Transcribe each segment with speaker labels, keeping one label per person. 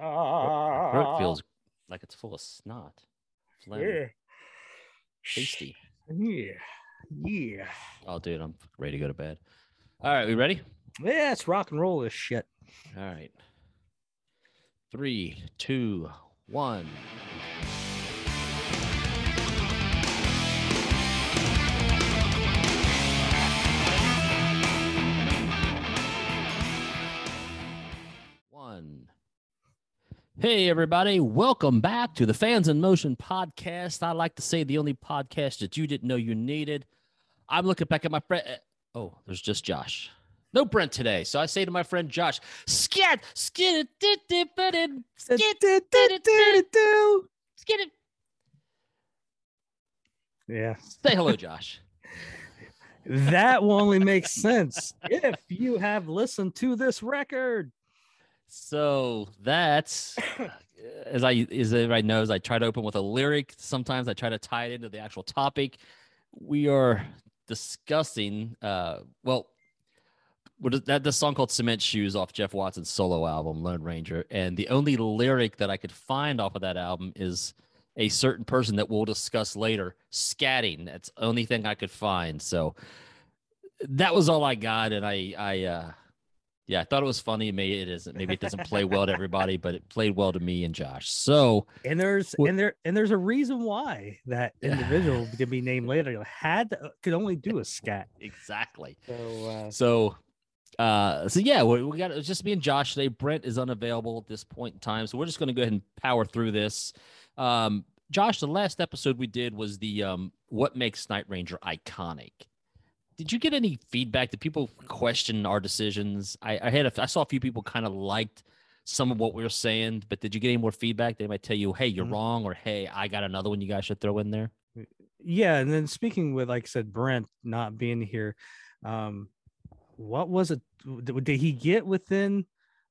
Speaker 1: Ah,
Speaker 2: Throat feels like it's full of snot. Phlegm.
Speaker 1: yeah,
Speaker 2: Tasty.
Speaker 1: yeah, yeah.
Speaker 2: Oh, dude, I'm ready to go to bed. All right, we ready?
Speaker 1: Yeah, it's rock and roll. This shit.
Speaker 2: All right. Three, two. One. Hey, everybody. Welcome back to the Fans in Motion podcast. I like to say the only podcast that you didn't know you needed. I'm looking back at my friend. Uh, oh, there's just Josh. No Brent today. So I say to my friend Josh, scat, skid it, skid it.
Speaker 1: Yeah,
Speaker 2: Say hello, Josh.
Speaker 1: that will only make sense if you have listened to this record.
Speaker 2: So that's as I as everybody knows, I try to open with a lyric. Sometimes I try to tie it into the actual topic. We are discussing uh well what is that the song called Cement Shoes off Jeff Watson's solo album, Lone Ranger. And the only lyric that I could find off of that album is a certain person that we'll discuss later, scatting. That's the only thing I could find. So that was all I got. And I I uh yeah, I thought it was funny. Maybe it isn't. Maybe it doesn't play well to everybody, but it played well to me and Josh. So
Speaker 1: And there's and there and there's a reason why that individual could be named later had to, could only do a scat.
Speaker 2: exactly.
Speaker 1: So uh,
Speaker 2: So, uh, so yeah, we, we got it's just me and Josh today. Brent is unavailable at this point in time, so we're just going to go ahead and power through this. Um, Josh, the last episode we did was the um, what makes Night Ranger iconic. Did you get any feedback? Did people question our decisions? I, I had a, I saw a few people kind of liked some of what we were saying, but did you get any more feedback? They might tell you, "Hey, you're
Speaker 1: Mhm.
Speaker 2: wrong," or "Hey, I got another one you guys should throw in there."
Speaker 1: yeah, and then speaking with like I said, Brent not being here, um, what was it? Did did he get within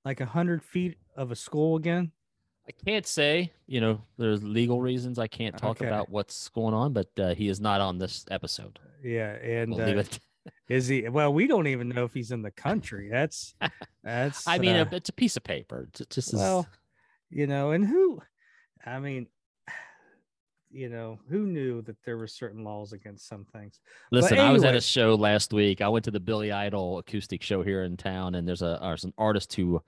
Speaker 1: like a hundred feet of a skull again?
Speaker 2: I can't say, you know, there's legal reasons I can't talk
Speaker 1: Okay.
Speaker 2: about what's going on, but uh, he is not on this episode.
Speaker 1: Yeah, and
Speaker 2: We'll leave
Speaker 1: uh,
Speaker 2: it.
Speaker 1: is he? Well, we don't even know if he's in the country. That's that's.
Speaker 2: I mean,
Speaker 1: uh,
Speaker 2: it's a piece of paper. It's just as,
Speaker 1: well, you know, and who? I mean, you know, who knew that there were certain laws against some things?
Speaker 2: listen. I was at a show last week. I went to the Billy Idol acoustic show here in town, and there's a there's an artist who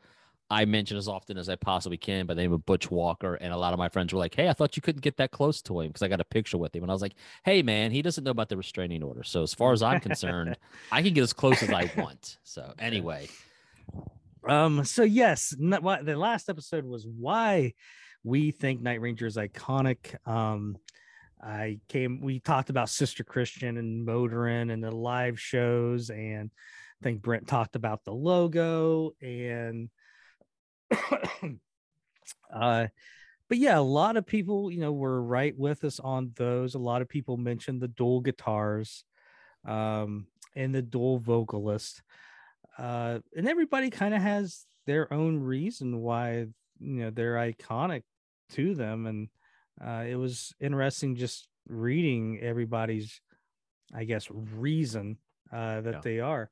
Speaker 2: I mention as often as I possibly can by the name of Butch Walker, and a lot of my friends were like, "Hey, I thought you couldn't get that close to him because I got a picture with him," and I was like, "Hey, man, he doesn't know about the restraining order. So as far as I'm concerned, I can get as close as I want." So anyway.
Speaker 1: Um. So yes, not, the last episode was why we think Night Ranger is iconic. Um, I came. We talked about Sister Christian and Motorin and the live shows, and I think Brent talked about the logo and. uh but yeah a lot of people you know were right with us on those. A lot of people mentioned the dual guitars um and the dual vocalist. Uh and everybody kind of has their own reason why you know they're iconic to them. And uh it was interesting just reading everybody's i guess reason uh that
Speaker 2: Yeah.
Speaker 1: they are.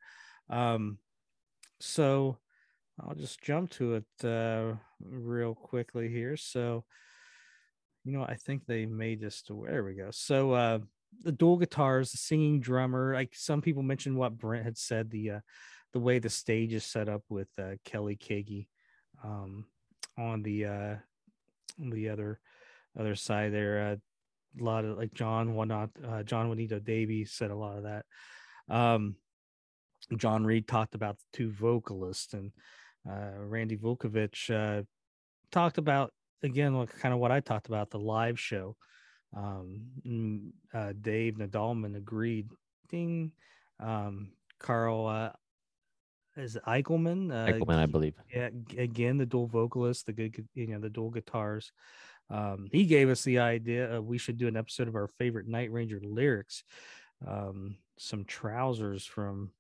Speaker 1: Um so i'll just jump to it uh real quickly here so you know i think they made this to there we go so uh the dual guitars the singing drummer like some people mentioned what brent had said the uh the way the stage is set up with uh, Kelly Keagy um, on the uh, on the other other side there. Uh, a lot of like John Juanito, uh, John Juanito Davies said a lot of that. Um, John Reed talked about the two vocalists, and Randy Vukovic uh, talked about again, like kind of what I talked about the live show. Um, uh, Dave Nadalman agreed. Ding. Um, Carl uh, is Eichelman. Uh,
Speaker 2: Eichelman, I believe.
Speaker 1: yeah, again, the dual vocalist, the good, you know, the dual guitars. Um, he gave us the idea we should do an episode of our favorite Night Ranger lyrics. Um, some trousers from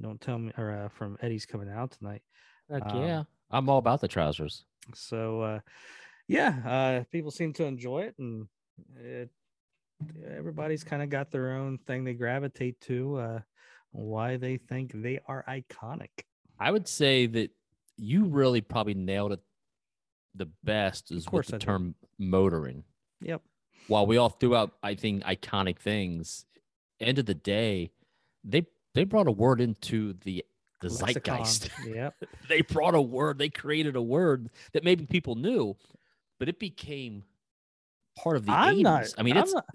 Speaker 1: Don't Tell Me, or uh, from Eddie's coming out tonight.
Speaker 2: Heck
Speaker 1: Um,
Speaker 2: yeah. I'm all about the trousers.
Speaker 1: So, uh, yeah, uh, people seem to enjoy it, and it, everybody's kind of got their own thing they gravitate to. Uh, why they think they are iconic.
Speaker 2: I would say that you really probably nailed it the best is with the
Speaker 1: I do.
Speaker 2: term motoring.
Speaker 1: Yep.
Speaker 2: While we all threw out, I think, iconic things, end of the day, they they brought a word into the the
Speaker 1: Lexicon.
Speaker 2: zeitgeist.
Speaker 1: Yep.
Speaker 2: they brought a word, they created a word that maybe people knew, but it became part of the
Speaker 1: I'm
Speaker 2: 80s.
Speaker 1: not-
Speaker 2: I mean,
Speaker 1: I'm
Speaker 2: it's
Speaker 1: not-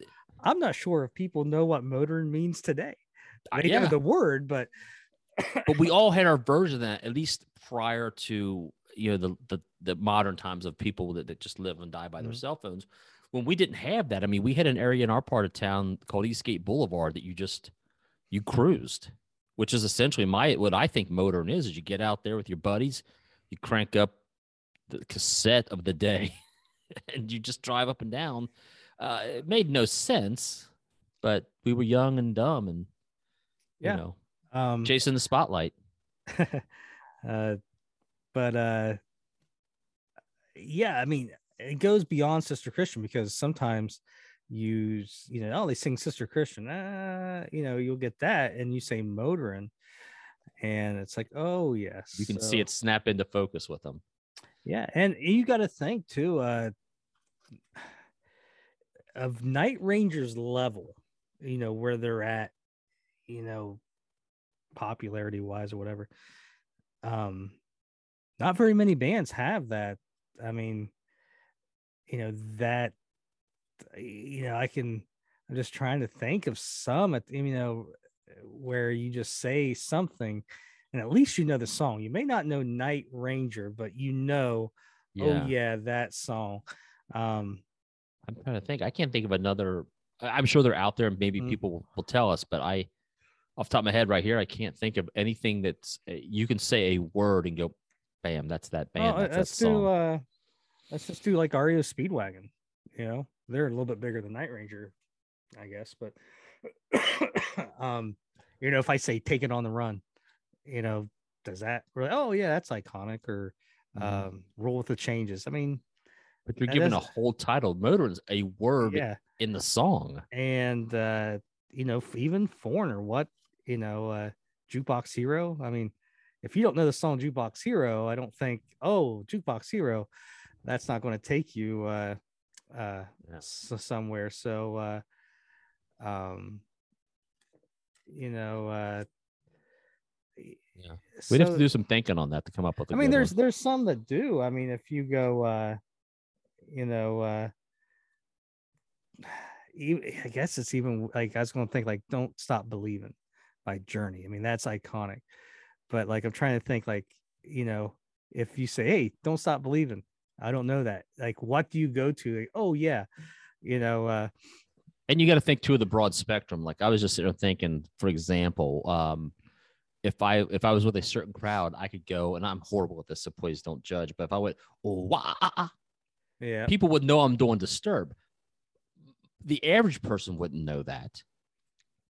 Speaker 1: I'm not sure if people know what motoring means today. They
Speaker 2: yeah,
Speaker 1: know the word, but
Speaker 2: but we all had our version of that at least prior to you know the the, the modern times of people that, that just live and die by their
Speaker 1: Mhm.
Speaker 2: cell phones when we didn't have that i mean we had an area in our part of town called eastgate boulevard that you just you cruised which is essentially my what i think motoring is is you get out there with your buddies you crank up the cassette of the day and you just drive up and down uh, it made no sense but we were young and dumb and
Speaker 1: Yeah.
Speaker 2: you know
Speaker 1: um
Speaker 2: chasing the spotlight
Speaker 1: uh but uh yeah i mean it goes beyond sister christian because sometimes s- you know oh they sing sister christian uh you know you'll get that and you say motoring and it's like oh yes
Speaker 2: You can see it snap into focus with them.
Speaker 1: yeah and you got to think too uh of night rangers level you know where they're at you know popularity wise or whatever um not very many bands have that i mean you know that you know i can i'm just trying to think of some at you know where you just say something and at least you know the song you may not know night ranger but you know oh yeah that song um
Speaker 2: I'm trying to think. I can't think of another. I'm sure they're out there, and maybe
Speaker 1: Mm.
Speaker 2: people will, tell us. But I, off the top of my head, right here, I can't think of anything that's uh, you can say a word and go, bam, that's that band.
Speaker 1: well,
Speaker 2: that's that
Speaker 1: let's
Speaker 2: song.
Speaker 1: do uh let's just do like REO Speedwagon. You know, they're a little bit bigger than Night Ranger, I guess. But um, you know, if I say take it on the run, you know, does that really oh yeah, that's iconic or
Speaker 2: Mhm.
Speaker 1: um roll with the changes. I mean,
Speaker 2: but you're given a whole title. Motor is a word
Speaker 1: yeah.
Speaker 2: in the song.
Speaker 1: And uh, you know, even foreigner, what you know, uh jukebox hero. I mean, if you don't know the song Jukebox Hero, I don't think, oh, Jukebox Hero, that's not going to take you uh uh
Speaker 2: Yeah.
Speaker 1: somewhere. So uh um you know uh
Speaker 2: Yeah. We'd have to do some thinking on that to come up with. I
Speaker 1: I mean, there's there's some that do. I mean, if you go, uh, you know, uh, I guess it's even like I was going to think like "Don't Stop Believing" by Journey. I mean, that's iconic. But like, I'm trying to think like, you know, if you say, "Hey, don't stop believing," I don't know that. Like, what do you go to? Like, oh yeah, you know, uh,
Speaker 2: and you got to think too of the broad spectrum. Like I was just sitting there thinking, for example, um, if I if I was with a certain crowd, I could go, and I'm horrible at this, so please don't judge. But if I went, oh, wah, ah, ah,"
Speaker 1: yeah,
Speaker 2: people would know I'm doing disturb. The average person wouldn't know that,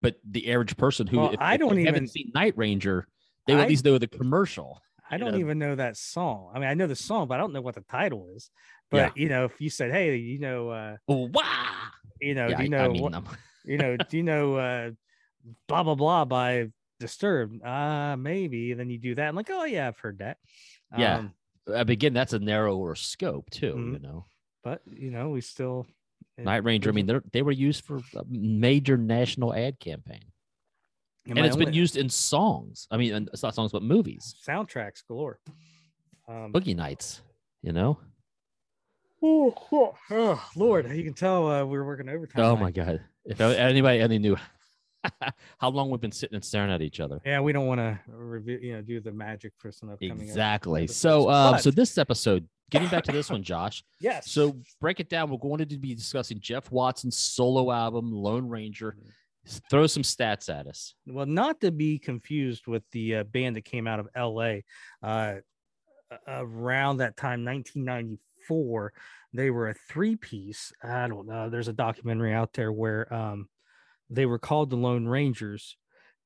Speaker 2: but the average person who
Speaker 1: Well,
Speaker 2: if,
Speaker 1: I don't
Speaker 2: they
Speaker 1: even-
Speaker 2: haven't seen Night Ranger, they would
Speaker 1: I-
Speaker 2: at least know the commercial.
Speaker 1: I don't
Speaker 2: know?
Speaker 1: even know that song. I mean, I know the song, but I don't know what the title is. But
Speaker 2: Yeah.
Speaker 1: you know, if you said, "Hey, you know, uh,
Speaker 2: wah!
Speaker 1: you know,
Speaker 2: Yeah,
Speaker 1: do you know
Speaker 2: I mean,
Speaker 1: what, you know, do you know uh blah blah blah by Disturbed? Uh maybe. Then you do that. I'm like, oh yeah, I've heard that.
Speaker 2: Yeah.
Speaker 1: Um,
Speaker 2: I mean, again, that's a narrower scope too.
Speaker 1: Mhm.
Speaker 2: You know,
Speaker 1: but you know, we still
Speaker 2: Night Ranger. I mean, they they were used for a major national ad campaign. And
Speaker 1: my
Speaker 2: it's been used in songs. I mean, it's not songs, but movies,
Speaker 1: soundtracks galore. Um,
Speaker 2: Boogie Nights. You know?
Speaker 1: oh, oh, oh, Lord, you can tell uh, we were working overtime.
Speaker 2: Oh
Speaker 1: tonight.
Speaker 2: my God! If anybody any knew how long we've been sitting and staring at each other.
Speaker 1: Yeah, we don't want to review, you know, do the magic for some upcoming
Speaker 2: Exactly.
Speaker 1: episodes.
Speaker 2: So, um, so this episode, getting back to this one, Josh.
Speaker 1: yes.
Speaker 2: So break it down. We're going to be discussing Jeff Watson's solo album, Lone Ranger. Throw some stats at us.
Speaker 1: well, not to be confused with the uh, band that came out of L.A. Uh, around that time, 1994. They were a three-piece. I don't know. There's a documentary out there where um, they were called the Lone Rangers,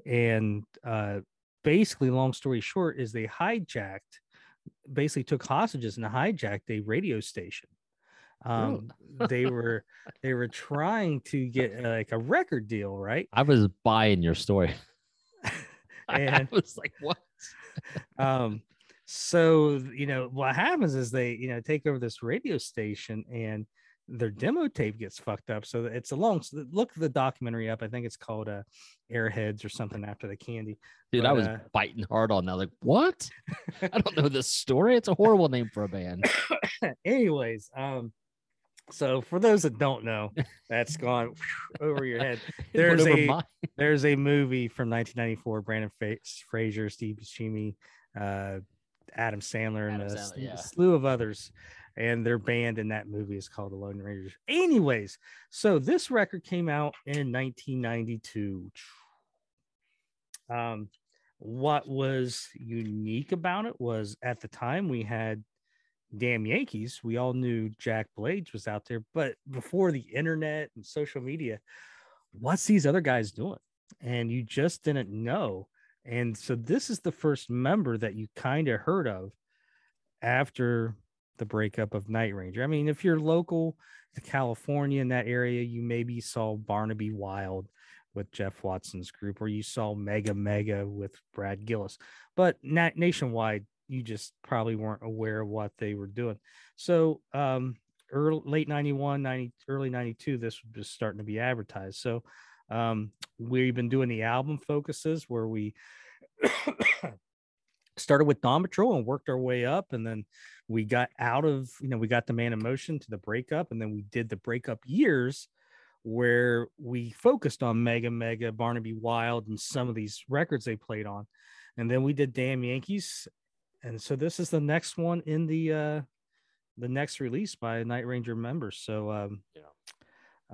Speaker 1: and uh, basically, long story short, is they hijacked, basically took hostages and hijacked a radio station. Um, they were they were trying to get uh, like a record deal, right?
Speaker 2: I was buying your story.
Speaker 1: And I
Speaker 2: was like, what?
Speaker 1: um so you know what happens is they you know take over this radio station and their demo tape gets fucked up. So it's a long look the documentary up. I think it's called uh, Airheads or something after the candy.
Speaker 2: Dude,
Speaker 1: But,
Speaker 2: I was
Speaker 1: uh,
Speaker 2: biting hard on that. Like, what? I don't know this story. It's a horrible name for a band.
Speaker 1: Anyways, um, so for those that don't know, that's gone over your head. There's a-
Speaker 2: my-
Speaker 1: There's a movie from 1994. Brendan Fa- Fraser, Steve Buscemi, uh, Adam Sandler, and a
Speaker 2: Sandler,
Speaker 1: sl-
Speaker 2: yeah.
Speaker 1: slew of others. And their band in that movie is called the Lone Rangers. Anyways, so this record came out in 1992. Um, what was unique about it was at the time we had damn Yankees. We all knew Jack Blades was out there, but before the internet and social media, what's these other guys doing? And you just didn't know. And so this is the first member that you kind of heard of after the breakup of Night Ranger. I mean, if you're local to California in that area, you maybe saw Barnaby Wild with Jeff Watson's group, or you saw Mega Mega with Brad Gillis. But na- nationwide, you just probably weren't aware of what they were doing. So, um, early late 91, 90, early 92, this was starting to be advertised. So, um, we've been doing the album focuses where we started with Dawn Patrol and worked our way up, and then we got out of you know we got the Man in Motion to the breakup, and then we did the breakup years where we focused on Mega Mega, Barnaby Wild, and some of these records they played on, and then we did Damn Yankees, and so this is the next one in the uh the next release by Night Ranger members. So um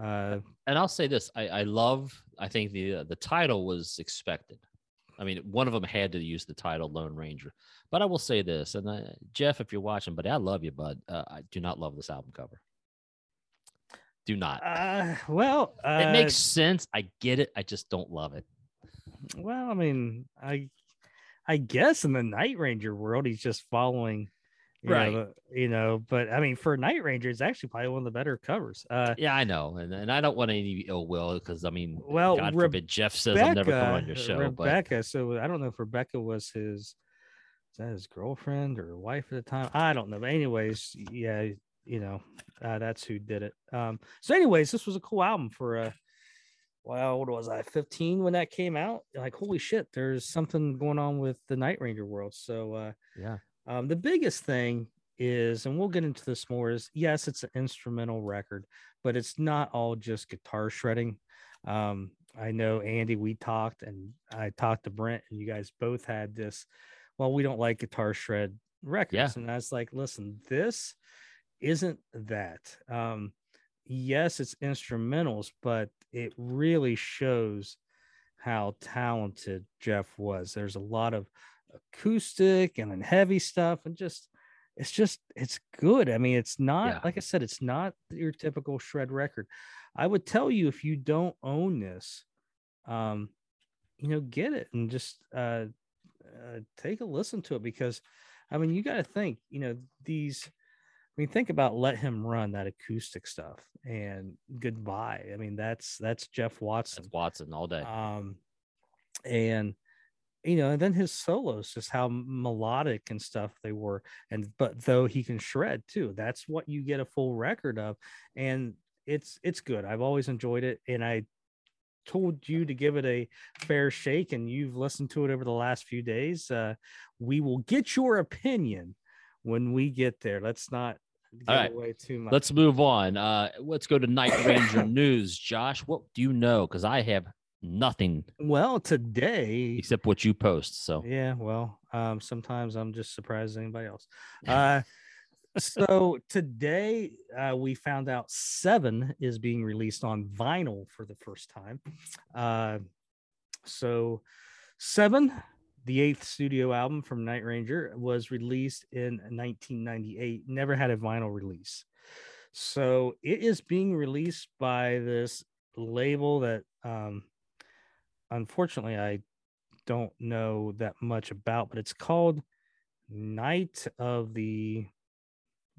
Speaker 1: uh
Speaker 2: and I'll say this: I, I love. I think the uh, the title was expected. I mean, one of them had to use the title Lone Ranger, but I will say this, and uh, Jeff, if you're watching, buddy, I love you, bud. Uh, I do not love this album cover. Do not.
Speaker 1: uh well uh,
Speaker 2: it makes sense. I get it. I just don't love it.
Speaker 1: Well, I mean, I I guess in the Night Ranger world, he's just following, you
Speaker 2: Right.
Speaker 1: Know, you know, but I mean, for Night Ranger, it's actually probably one of the better covers. Uh,
Speaker 2: Yeah, I know, and and I don't want any ill will because I mean,
Speaker 1: Well,
Speaker 2: God forbid Jeff says I'll never come on your show, but
Speaker 1: Rebecca. So I don't know if Rebecca was his, is that his girlfriend or wife at the time? I don't know. But anyways, yeah, you know, uh, that's who did it. Um, so anyways, this was a cool album for uh well, what was I, 15 when that came out? Like, holy shit, there's something going on with the Night Ranger world. So uh
Speaker 2: yeah,
Speaker 1: um, the biggest thing is, and we'll get into this more, is yes, it's an instrumental record, but it's not all just guitar shredding. Um, I know Andy, we talked, and I talked to Brent, and you guys both had this. Well, we don't like guitar shred records, and I was like, listen, this isn't that. Um, yes, it's instrumentals, but it really shows how talented Jeff was. There's a lot of acoustic and then heavy stuff and just it's just it's good i mean it's not
Speaker 2: Yeah.
Speaker 1: like i said it's not your typical shred record i would tell you if you don't own this um you know get it and just uh, uh take a listen to it because i mean you got to think you know these i mean think about let him run that acoustic stuff and goodbye. I mean that's that's jeff watson
Speaker 2: that's Watson. All day.
Speaker 1: um and you know and then his solos just how melodic and stuff they were and but though he can shred too that's what you get a full record of and it's it's good. I've always enjoyed it and i told you to give it a fair shake and you've listened to it over the last few days. Uh we will get your opinion when we get there. Let's not give
Speaker 2: All right.
Speaker 1: away too much
Speaker 2: Let's move on. Uh, let's go to Night Ranger news. Josh, what do you know? Because I have nothing
Speaker 1: well today
Speaker 2: except what you post. So
Speaker 1: Yeah, well, um, sometimes I'm just surprised anybody else. Uh, so today uh, we found out Seven is being released on vinyl for the first time. Uh, so Seven, the eighth studio album from Night Ranger, was released in 1998. Never had a vinyl release. So it is being released by this label that, um, unfortunately, I don't know that much about, but it's called Night of the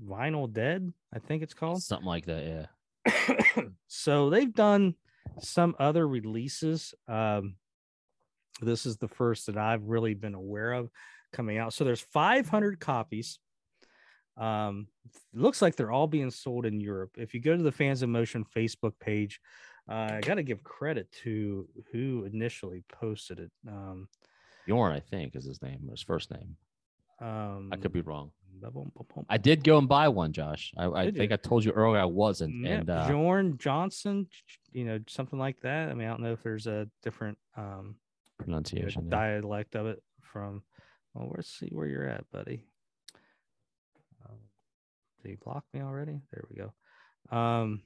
Speaker 1: Vinyl Dead. I think it's called.
Speaker 2: something like that. Yeah.
Speaker 1: so they've done some other releases. Um, this is the first that I've really been aware of. coming out. So there's 500 copies. Um, looks like they're all being sold in Europe. If you go to the Fans in Motion Facebook page, uh, I got to give credit to who initially posted it. Um,
Speaker 2: Bjorn, I think, is his name, his first name.
Speaker 1: um,
Speaker 2: I could be wrong.
Speaker 1: bum, bum.
Speaker 2: I did go and buy one, Josh. I, I
Speaker 1: Did you?
Speaker 2: think I told you earlier I wasn't.
Speaker 1: Yeah,
Speaker 2: And uh,
Speaker 1: Bjorn Johnson, you know, something like that. I mean, I don't know if there's a different um,
Speaker 2: pronunciation. yeah.
Speaker 1: dialect of it from. Well, let's see where you're at, buddy. Um, did he block me already? There we go. Um,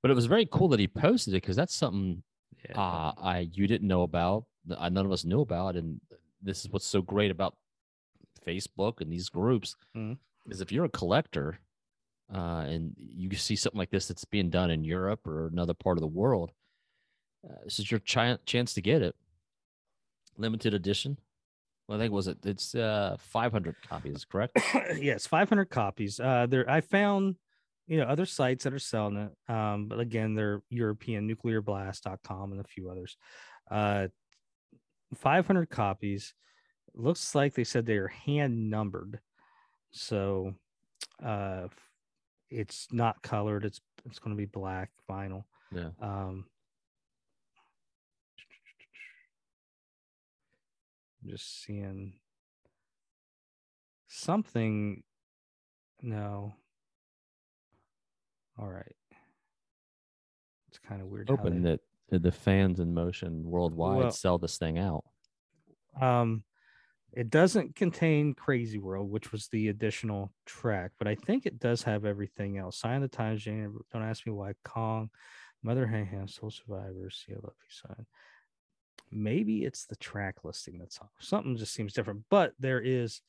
Speaker 2: But it was very cool that he posted it because that's something
Speaker 1: yeah,
Speaker 2: uh, I you didn't know about, I- none of us knew about, and this is what's so great about Facebook and these groups
Speaker 1: Mhm.
Speaker 2: is if you're a collector uh, and you see something like this that's being done in Europe or another part of the world, uh, this is your chi- chance to get it. Limited edition. Well, I think was it? It's uh, 500 copies, correct?
Speaker 1: yes, 500 copies. Uh, there, I found, you know, other sites that are selling it. Um, but again, they're European nuclearblast.com and a few others. Uh, 500 copies. Looks like they said they are hand numbered. So, uh, it's not colored. It's, it's going to be black vinyl.
Speaker 2: Yeah.
Speaker 1: Um, I'm just seeing something. No. All right. It's kind of weird.
Speaker 2: Hoping
Speaker 1: they-
Speaker 2: that the fans in motion worldwide
Speaker 1: Well-
Speaker 2: sell this thing out.
Speaker 1: Um, it doesn't contain Crazy World, which was the additional track, but I think it does have everything else. Sign of the Times, Jane. Don't ask me why. Kong, Mother Mayhem, Soul Survivors, See, I Love You, Sign. Maybe it's the track listing that's off. Something just seems different, but there is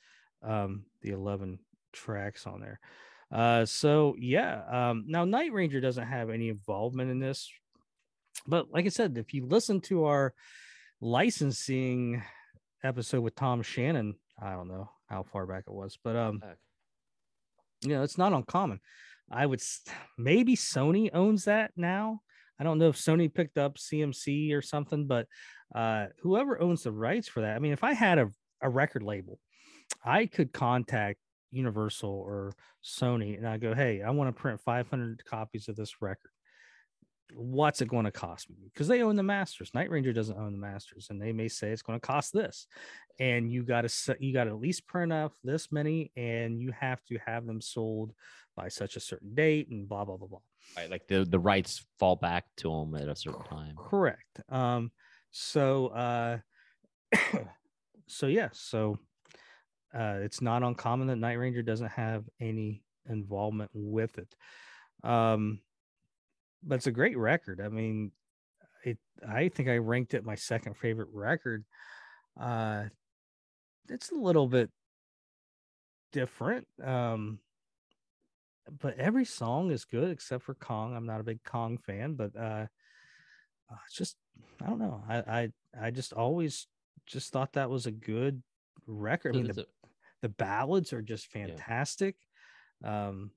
Speaker 1: um the 11 tracks on there. Uh, so yeah. Um, now Night Ranger doesn't have any involvement in this, but like I said, if you listen to our licensing episode with Tom Shannon. I don't know how far back it was, but um, you know, it's not uncommon. I would maybe Sony owns that now. I don't know if Sony picked up CMC or something, but uh, whoever owns the rights for that. I mean, if I had a, a record label, I could contact Universal or Sony and I go, hey, I want to print 500 copies of this record. What's it going to cost me? Because they own the masters. Night Ranger doesn't own the masters, and they may say it's going to cost this. And you got to you got to at least print off this many, and you have to have them sold by such a certain date, and blah blah blah blah.
Speaker 2: Right, like the the rights fall back to them at a certain time.
Speaker 1: Correct. Um, so uh so yeah, so uh it's not uncommon that Night Ranger doesn't have any involvement with it. Um but it's a great record. I mean, it I think I ranked it my second favorite record. Uh it's a little bit different. Um but every song is good except for Kong. I'm not a big Kong fan, but uh uh, it's just I don't know. I I I just always just thought that was a good record. I mean, the,
Speaker 2: a,
Speaker 1: the ballads are just
Speaker 2: Yeah.
Speaker 1: fantastic. Um,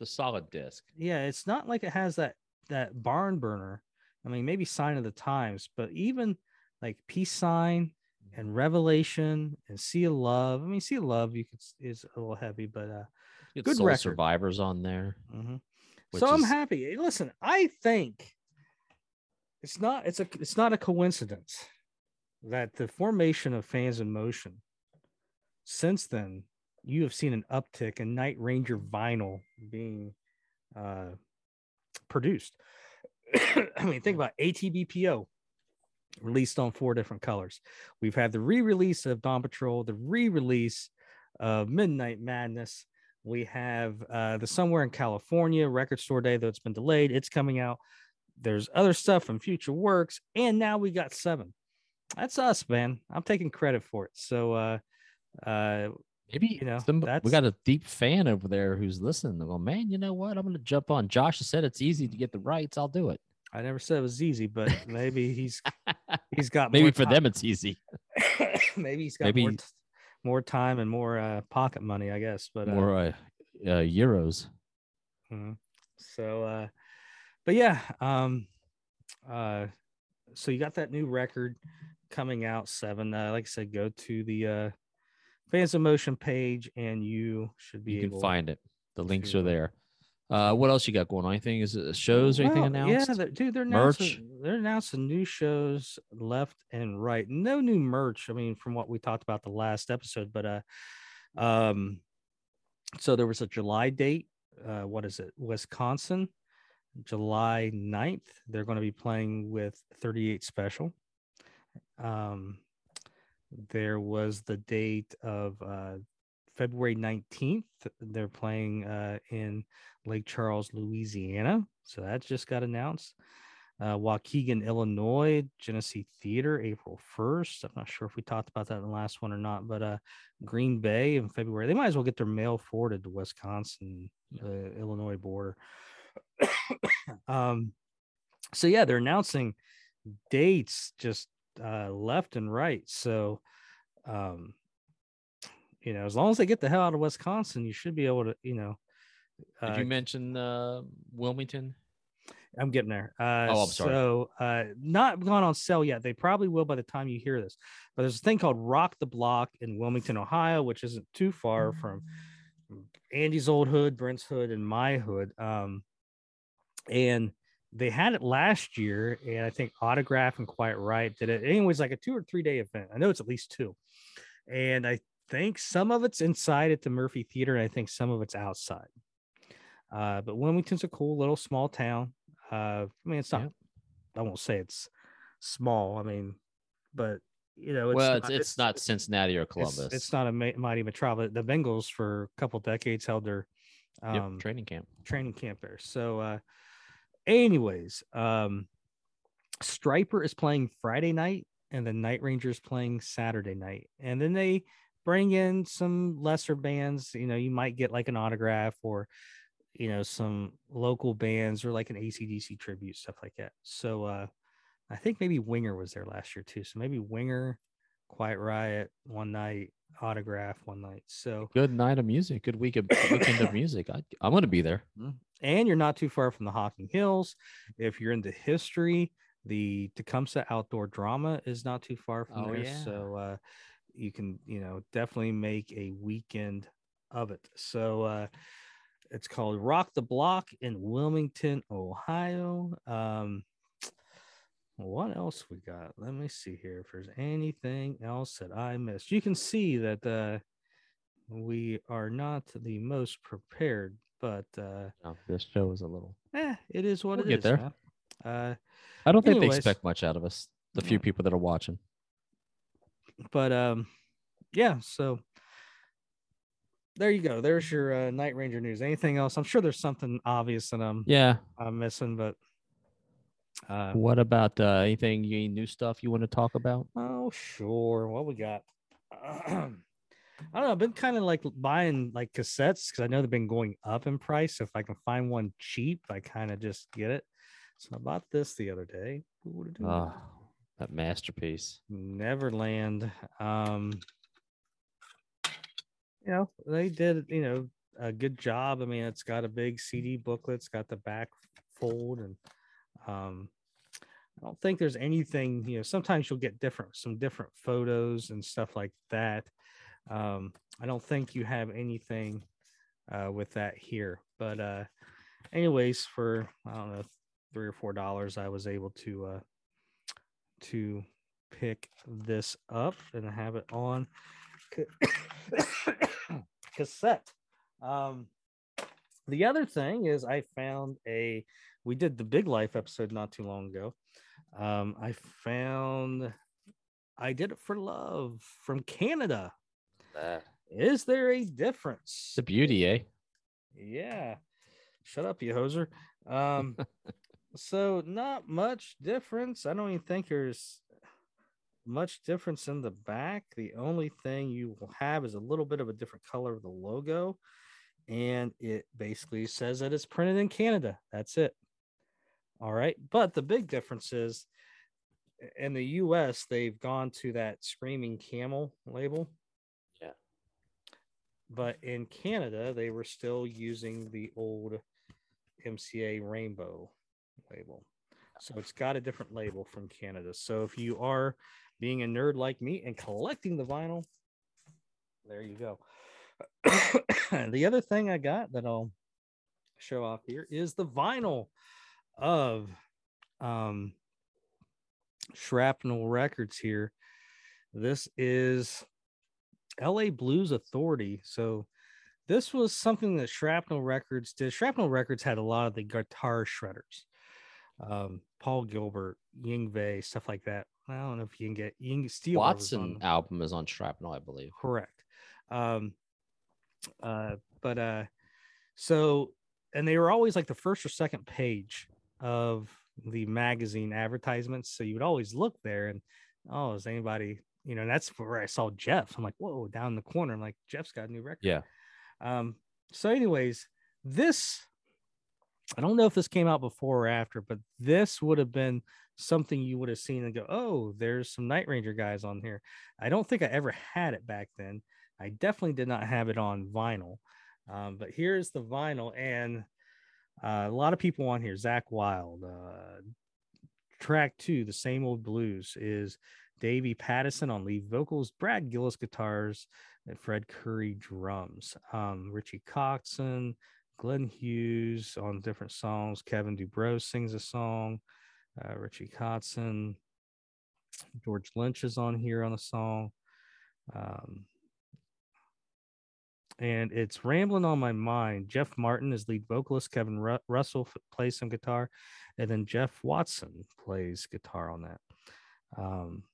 Speaker 2: it's a solid disc.
Speaker 1: yeah, it's not like it has that that barn burner. I mean, maybe Sign of the Times, but even like Peace Sign and Revelation and Sea of Love. I mean, Sea of Love you could is a little heavy, but uh,
Speaker 2: Get
Speaker 1: Good record.
Speaker 2: Survivors on there.
Speaker 1: mhm.
Speaker 2: which
Speaker 1: so I'm happy. Listen, I think it's not it's a it's not a coincidence that the formation of fans in motion since then you have seen an uptick in Night Ranger vinyl being uh, produced. I mean, think about ATBPO released on four different colors. We've had the re-release of Dawn Patrol, the re-release of Midnight Madness. We have uh, the Somewhere in California record store day, though it's been delayed. It's coming out. There's other stuff from Future Works, and now we got seven. That's us, man. I'm taking credit for it. So, uh, uh,
Speaker 2: Maybe
Speaker 1: you know,
Speaker 2: some, we got a deep fan over there who's listening. They're going, man, you know what? I'm going to jump on. Josh said it's easy to get the rights. I'll do it.
Speaker 1: I never said it was easy, but maybe he's he's got
Speaker 2: Maybe for
Speaker 1: ti-
Speaker 2: them it's easy.
Speaker 1: maybe he's got
Speaker 2: maybe-
Speaker 1: more, t- more time and more uh, pocket money, I guess. But uh,
Speaker 2: More uh, uh, euros.
Speaker 1: mhm. so, uh, but yeah, um, uh, so you got that new record. coming out seven. Uh, like I said, go to the uh, Fans of Motion page, and you should be
Speaker 2: You
Speaker 1: able
Speaker 2: can find it. The links are there. Uh, what else you got going on? Anything is it shows or anything
Speaker 1: Well,
Speaker 2: announced?
Speaker 1: Yeah, they're- dude, they're
Speaker 2: Merch?
Speaker 1: announcing they're announcing new shows left and right. No new merch. I mean, from what we talked about the last episode, but uh, um, so there was a July date. Uh, what is it? Wisconsin, July 9th. They're going to be playing with 38 Special. Um, there was the date of uh, February 19th. They're playing uh, in Lake Charles, Louisiana. So that just got announced. Uh, Waukegan, Illinois, Genesee Theater, April 1st. I'm not sure if we talked about that in the last one or not, but uh, Green Bay in February. They might as well get their mail forwarded to Wisconsin, uh, Illinois border. um, so yeah, they're announcing dates just uh, left and right. So, um, you know, as long as they get the hell out of Wisconsin, you should be able to, you know.
Speaker 2: Did
Speaker 1: uh,
Speaker 2: you mention uh, Wilmington?
Speaker 1: I'm getting there. Uh,
Speaker 2: Oh, I'm sorry.
Speaker 1: So, uh, not gone on sale yet. They probably will by the time you hear this. But there's a thing called Rock the Block in Wilmington, Ohio, which isn't too far from Andy's old hood, Brent's hood, and my hood. Um, and they had it last year, and I think Autograph and Quiet Riot did it. Anyways, like a two or three day event. I know it's at least two, and I think some of it's inside at the Murphy Theater, and I think some of it's outside. Uh, but Wilmington's a cool little small town. Uh, I mean, it's not.
Speaker 2: Yep.
Speaker 1: I won't say it's small. I mean, but you know, it's
Speaker 2: well,
Speaker 1: not,
Speaker 2: it's, it's, not Cincinnati or Columbus.
Speaker 1: It's, not a ma- mighty metropolis. The Bengals for a couple decades held their
Speaker 2: Yep,
Speaker 1: um,
Speaker 2: training camp.
Speaker 1: training camp there. So, uh, anyways, um, Stryper is playing Friday night, and the Night Rangers playing Saturday night, and then they bring in some lesser bands. You know, you might get like an autograph or you know some local bands or like an ACDC tribute stuff like that. So, uh, I think maybe Winger was there last year too. So maybe Winger, Quiet Riot one night, autograph one night. So
Speaker 2: Good night of music. Good week of weekend of music. I, I'm going to be there.
Speaker 1: And you're not too far from the Hocking Hills. If you're into history, the Tecumseh Outdoor Drama is not too far from
Speaker 2: Oh,
Speaker 1: there.
Speaker 2: yeah.
Speaker 1: So uh, you can, you know, definitely make a weekend of it. So uh, it's called Rock the Block in Wilmington, Ohio. Um, what else we got? Let me see here if there's anything else that I missed. You can see that uh, we are not the most prepared, but uh,
Speaker 2: No, this show is a little.
Speaker 1: Eh, it is what
Speaker 2: We'll
Speaker 1: it
Speaker 2: get
Speaker 1: is,
Speaker 2: there.
Speaker 1: Uh,
Speaker 2: I don't think
Speaker 1: Anyways.
Speaker 2: they expect much out of us. The few
Speaker 1: No.
Speaker 2: people that are watching.
Speaker 1: but um, yeah. So there you go. There's your uh, Night Ranger news. Anything else? I'm sure there's something obvious that I'm
Speaker 2: Yeah.
Speaker 1: I'm missing, but uh,
Speaker 2: What about uh, anything? Any new stuff you want to talk about?
Speaker 1: oh sure. What we got? I don't know. I've been kind of like buying like cassettes because I know they've been going up in price. So if I can find one cheap, I kind of just get it. So I bought this the other day.
Speaker 2: Oh, that masterpiece.
Speaker 1: Neverland. Um, you know, they did, you know, a good job. I mean, it's got a big CD booklet, it's got the back fold, and um, I don't think there's anything, you know, sometimes you'll get different, some different photos and stuff like that. Um, I don't think you have anything uh, with that here, but uh, anyways, for I don't know, three or four dollars, I was able to uh, to pick this up and have it on cassette. Um, the other thing is, I found a. We did the Big Life episode not too long ago. Um, I found. I did it for love from Canada. Is there a difference?
Speaker 2: The beauty, eh?
Speaker 1: Yeah. Shut up, you hoser. Um, so not much difference. I don't even think there's much difference in the back. The only thing you will have is a little bit of a different color of the logo, and it basically says that it's printed in Canada. That's it. All right. But the big difference is in the US, they've gone to that screaming camel label. But in Canada, they were still using the old MCA rainbow label. So it's got a different label from Canada. So if you are being a nerd like me and collecting the vinyl. There you go. the other thing I got that I'll show off here is the vinyl of um, Shrapnel Records here. This is LA Blues Authority. So this was something that Shrapnel Records did. Shrapnel Records had a lot of the guitar shredders. Um, Paul Gilbert, Yngwie, stuff like that. I don't know if you can get Ying Steel.
Speaker 2: Watson album is on Shrapnel, I believe.
Speaker 1: Correct. Um, uh, but uh, so and they were always like the first or second page of the magazine advertisements. So you would always look there and oh, is anybody, you know, and that's where I saw Jeff. I'm like, whoa, down the corner. I'm like, Jeff's got a new record.
Speaker 2: Yeah.
Speaker 1: Um, so, anyways, this I don't know if this came out before or after, but this would have been something you would have seen and go, oh, there's some Night Ranger guys on here. I don't think I ever had it back then. I definitely did not have it on vinyl. Um, but here's the vinyl, and uh, a lot of people on here. Zakk Wylde, uh, track two, the same old blues, is Davey Pattison on lead vocals, Brad Gillis guitars, and Fred Coury drums. Um, Richie Kotzen, Glenn Hughes on different songs. Kevin DuBrow sings a song. Uh, Richie Kotzen, George Lynch is on here on a song. Um, and it's rambling on my mind. Jeff Martin is lead vocalist. Kevin Ru- Russell f- plays some guitar, and then Jeff Watson plays guitar on that. Um,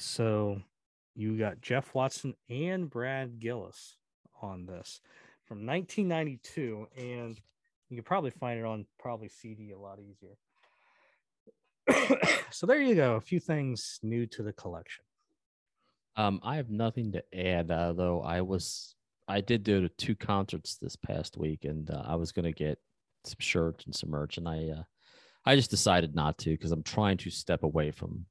Speaker 1: so you got Jeff Watson and Brad Gillis on this from 1992, and you can probably find it on probably CD a lot easier. so there you go. A few things new to the collection.
Speaker 2: Um, I have nothing to add, uh, though. I was I did do two concerts this past week, and uh, I was gonna get some shirts and some merch, and I uh, I just decided not to because I'm trying to step away from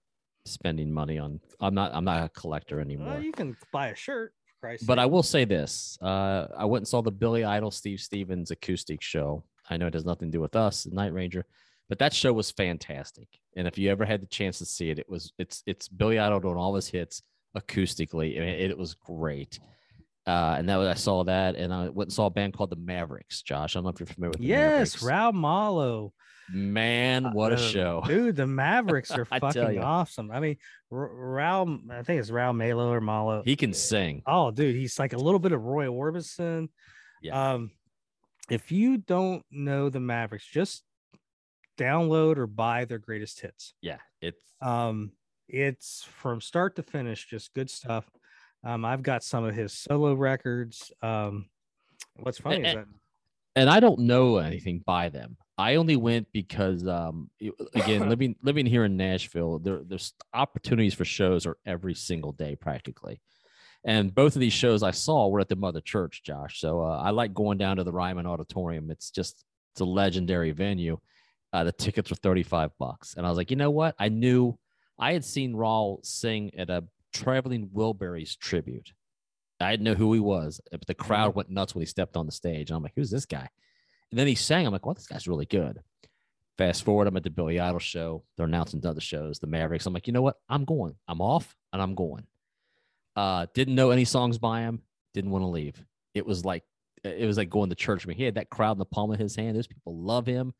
Speaker 2: spending money on. I'm not I'm not a collector anymore.
Speaker 1: Well, you can buy a shirt, Christ.
Speaker 2: But I will say this: uh, I went and saw the Billy Idol Steve Stevens acoustic show. I know it has nothing to do with us, the Night Ranger, but that show was fantastic. And if you ever had the chance to see it, it was it's it's Billy Idol doing all his hits acoustically. I mean, it, it was great. Uh, and that was, I saw that, and I went and saw a band called the Mavericks. Josh, I don't know if you're familiar with. The
Speaker 1: yes,
Speaker 2: Mavericks.
Speaker 1: Raul Malo.
Speaker 2: Man, what a
Speaker 1: Uh,
Speaker 2: show!
Speaker 1: dude! The Mavericks are fucking awesome. I mean, R- Raul, I think it's Raul Malo or Malo.
Speaker 2: He can sing.
Speaker 1: Oh, dude, he's like a little bit of Roy Orbison.
Speaker 2: Yeah.
Speaker 1: Um, if you don't know the Mavericks, just download or buy their greatest hits.
Speaker 2: Yeah, it's
Speaker 1: Um, it's from start to finish, just good stuff. Um, I've got some of his solo records. Um, what's funny is
Speaker 2: eh,
Speaker 1: that
Speaker 2: and I don't know anything by them. I only went because, um, again, living living here in Nashville, there there's opportunities for shows are every single day practically, and both of these shows I saw were at the Mother Church, Josh. So uh, I like going down to the Ryman Auditorium. It's just it's a legendary venue. Uh, the tickets were thirty five bucks, and I was like, you know what? I knew I had seen Raul sing at a Traveling Wilburys tribute. I didn't know who he was, but the crowd went nuts when he stepped on the stage. And I'm like, who's this guy? And then he sang. I'm like, well, this guy's really good. Fast forward, I'm at the Billy Idol show. They're announcing other shows, the Mavericks. I'm like, you know what? I'm going. I'm off and I'm going. Uh, didn't know any songs by him. Didn't want to leave. It was like it was like going to church. I mean, he had that crowd in the palm of his hand. Those people love him.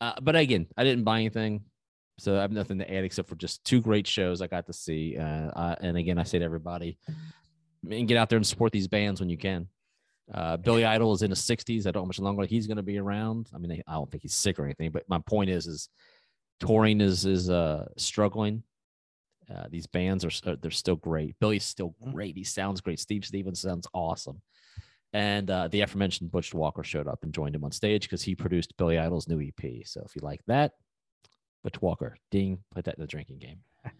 Speaker 2: Uh, but again, I didn't buy anything, so I have nothing to add except for just two great shows I got to see. Uh, uh, and again, I say to everybody, and get out there and support these bands when you can. Uh, Billy Idol is in his 60s. I don't know how much longer he's going to be around. I mean, I don't think he's sick or anything. But my point is, is touring is is uh, struggling. Uh, these bands are they're still great. Billy's still
Speaker 1: Mhm.
Speaker 2: great. He sounds great. Steve Stevens sounds awesome. And uh, the aforementioned Butch Walker showed up and joined him on stage because he produced Billy Idol's new EP. So if you like that, Butch Walker, ding, put that in the drinking game.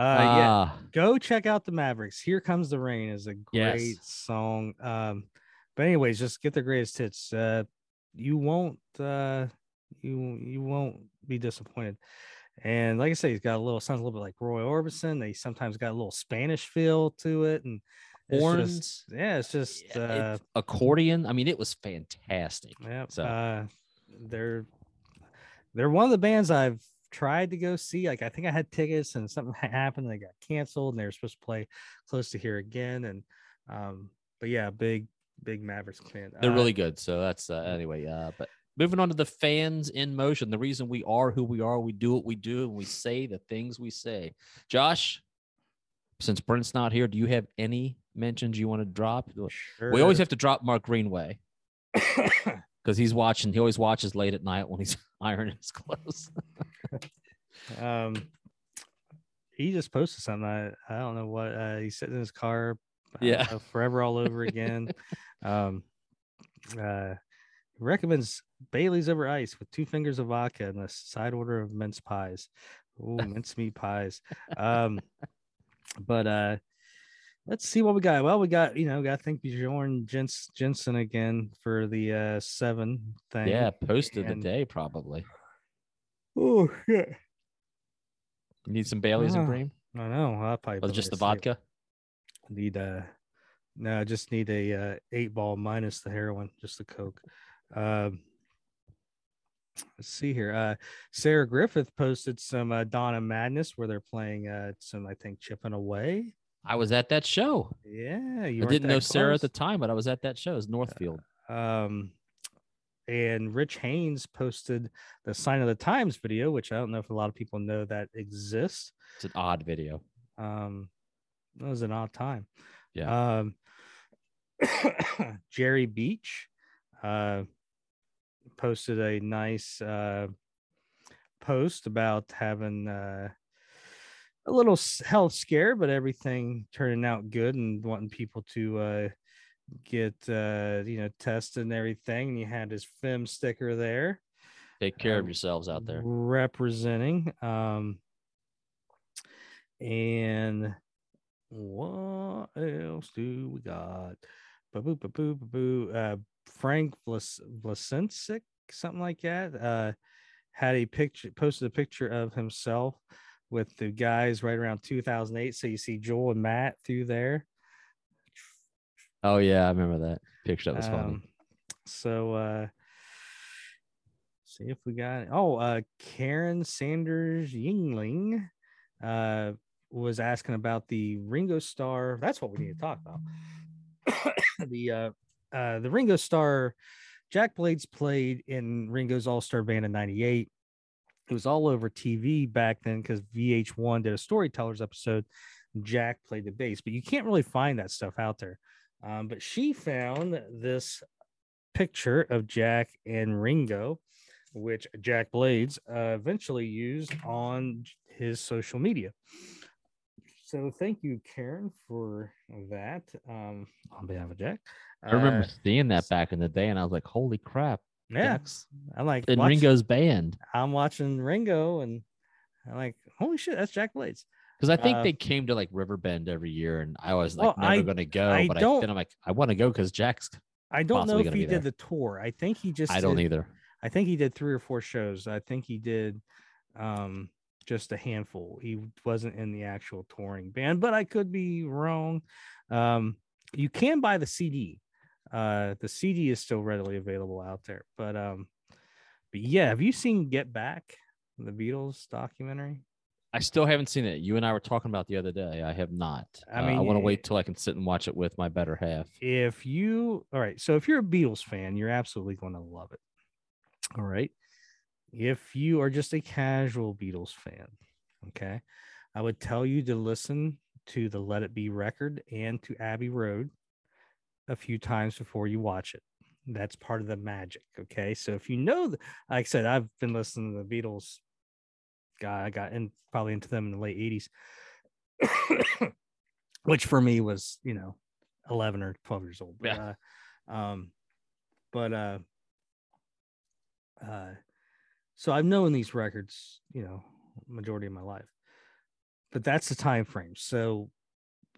Speaker 1: uh, yeah,
Speaker 2: Ah,
Speaker 1: go check out the Mavericks. Here comes the rain is a
Speaker 2: Yes.
Speaker 1: great song. Um, but anyways, just get the greatest hits. Uh, you won't uh, you you won't be disappointed. And like I say, he's got a little sounds a little bit like Roy Orbison. They sometimes got a little Spanish feel to it, and it's just-
Speaker 2: horns.
Speaker 1: yeah, it's just
Speaker 2: Yeah,
Speaker 1: uh,
Speaker 2: it- accordion. I mean, it was fantastic.
Speaker 1: yeah.
Speaker 2: So-
Speaker 1: Uh, they're they're one of the bands I've tried to go see. Like I think I had tickets and something happened. They got canceled and they were supposed to play close to here again. And um, but yeah, big big Mavericks fan.
Speaker 2: They're
Speaker 1: Uh,
Speaker 2: really good. So that's uh, anyway. Uh, but moving on to the fans in motion. The reason we are who we are, we do what we do, and we say the things we say. Josh, since Brent's not here, do you have any mentions you want to drop? We always have to drop Mark Greenway because he's watching. He always watches late at night when he's ironing his clothes.
Speaker 1: um he just posted something i, I don't know what uh he's sitting in his car
Speaker 2: Yeah.
Speaker 1: know, forever all over again um uh recommends bailey's over ice with two fingers of vodka and a side order of mince pies Ooh, mincemeat pies um but uh let's see what we got. Well we got you know got to thank bjorn Jens, jensen again for the uh seven thing.
Speaker 2: Yeah, posted
Speaker 1: And-
Speaker 2: the day probably.
Speaker 1: oh shit
Speaker 2: You need some Baileys and
Speaker 1: Ah,
Speaker 2: cream.
Speaker 1: i know. I'll probably
Speaker 2: Or just the vodka?
Speaker 1: need a no i just need a uh, eight ball minus the heroin just the coke. Um let's see here. Uh sarah griffith posted some uh donna madness where they're playing uh some i think chipping away
Speaker 2: I was at that show.
Speaker 1: yeah you
Speaker 2: I didn't know Sarah at the time, but I was at that show. It's Northfield.
Speaker 1: um and rich haynes posted the sign of the times video which i don't know if a lot of people know that exists
Speaker 2: It's an odd video.
Speaker 1: um it was an odd time
Speaker 2: Yeah.
Speaker 1: um jerry beach uh posted a nice uh post about having uh a little health scare but everything turning out good and wanting people to uh get uh you know tested and everything and you had his film sticker there
Speaker 2: Take care of
Speaker 1: um,
Speaker 2: yourselves out there.
Speaker 1: representing um and what else do we got Ba-boo, ba-boo, ba-boo. uh frank Vlas- Vlasensic, something like that uh had a picture posted a picture of himself with the guys right around 2008 so you see joel and matt through there
Speaker 2: Oh yeah, I remember that picture. That was funny.
Speaker 1: um, so uh see if we got oh uh Karen Sanders Yingling uh was asking about the Ringo Starr. That's what we need to talk about. the uh uh the Ringo Starr. Jack Blades played in Ringo's All-Star Band in 98. It was all over TV back then because VH1 did a storytellers episode. Jack played the bass, but you can't really find that stuff out there. Um, but she found this picture of Jack and Ringo, which Jack Blades uh, eventually used on his social media. So thank you, Karen, for that. Um, on behalf of Jack,
Speaker 2: I remember
Speaker 1: Uh,
Speaker 2: seeing that back in the day, and I was like, "Holy crap!"
Speaker 1: Yeah,
Speaker 2: Jack's
Speaker 1: I'm like
Speaker 2: in
Speaker 1: watch-
Speaker 2: Ringo's band
Speaker 1: I'm watching Ringo, and I'm like, holy shit, that's Jack Blades.
Speaker 2: because I think
Speaker 1: Uh,
Speaker 2: they came to like Riverbend every year, and I was like
Speaker 1: Well,
Speaker 2: never
Speaker 1: I-
Speaker 2: going to go.
Speaker 1: I
Speaker 2: but I,
Speaker 1: don't-
Speaker 2: then I'm like, I want to go because Jack's.
Speaker 1: I don't know if he
Speaker 2: be there.
Speaker 1: did the tour. I think he just
Speaker 2: I don't
Speaker 1: did-
Speaker 2: either.
Speaker 1: I think he did three or four shows. I think he did um just a handful. He wasn't in the actual touring band, but I could be wrong. Um you can buy the CD. Uh the CD is still readily available out there. But um but yeah, have you seen Get Back, the Beatles documentary?
Speaker 2: I still haven't seen it. You and I were talking about the other day. I have not.
Speaker 1: I
Speaker 2: Uh, I want to
Speaker 1: eh,
Speaker 2: wait till I can sit and watch it with my better half.
Speaker 1: if you all right so if you're a beatles fan you're absolutely going to love it all right if you are just a casual beatles fan okay i would tell you to listen to the let it be record and to abbey road a few times before you watch it that's part of the magic okay so if you know like i said i've been listening to the beatles guy i got in probably into them in the late 80s which for me was you know 11 or 12 years old. But,
Speaker 2: Yeah.
Speaker 1: uh, um, but, uh, uh, so I've known these records, you know, majority of my life, but that's the time frame. So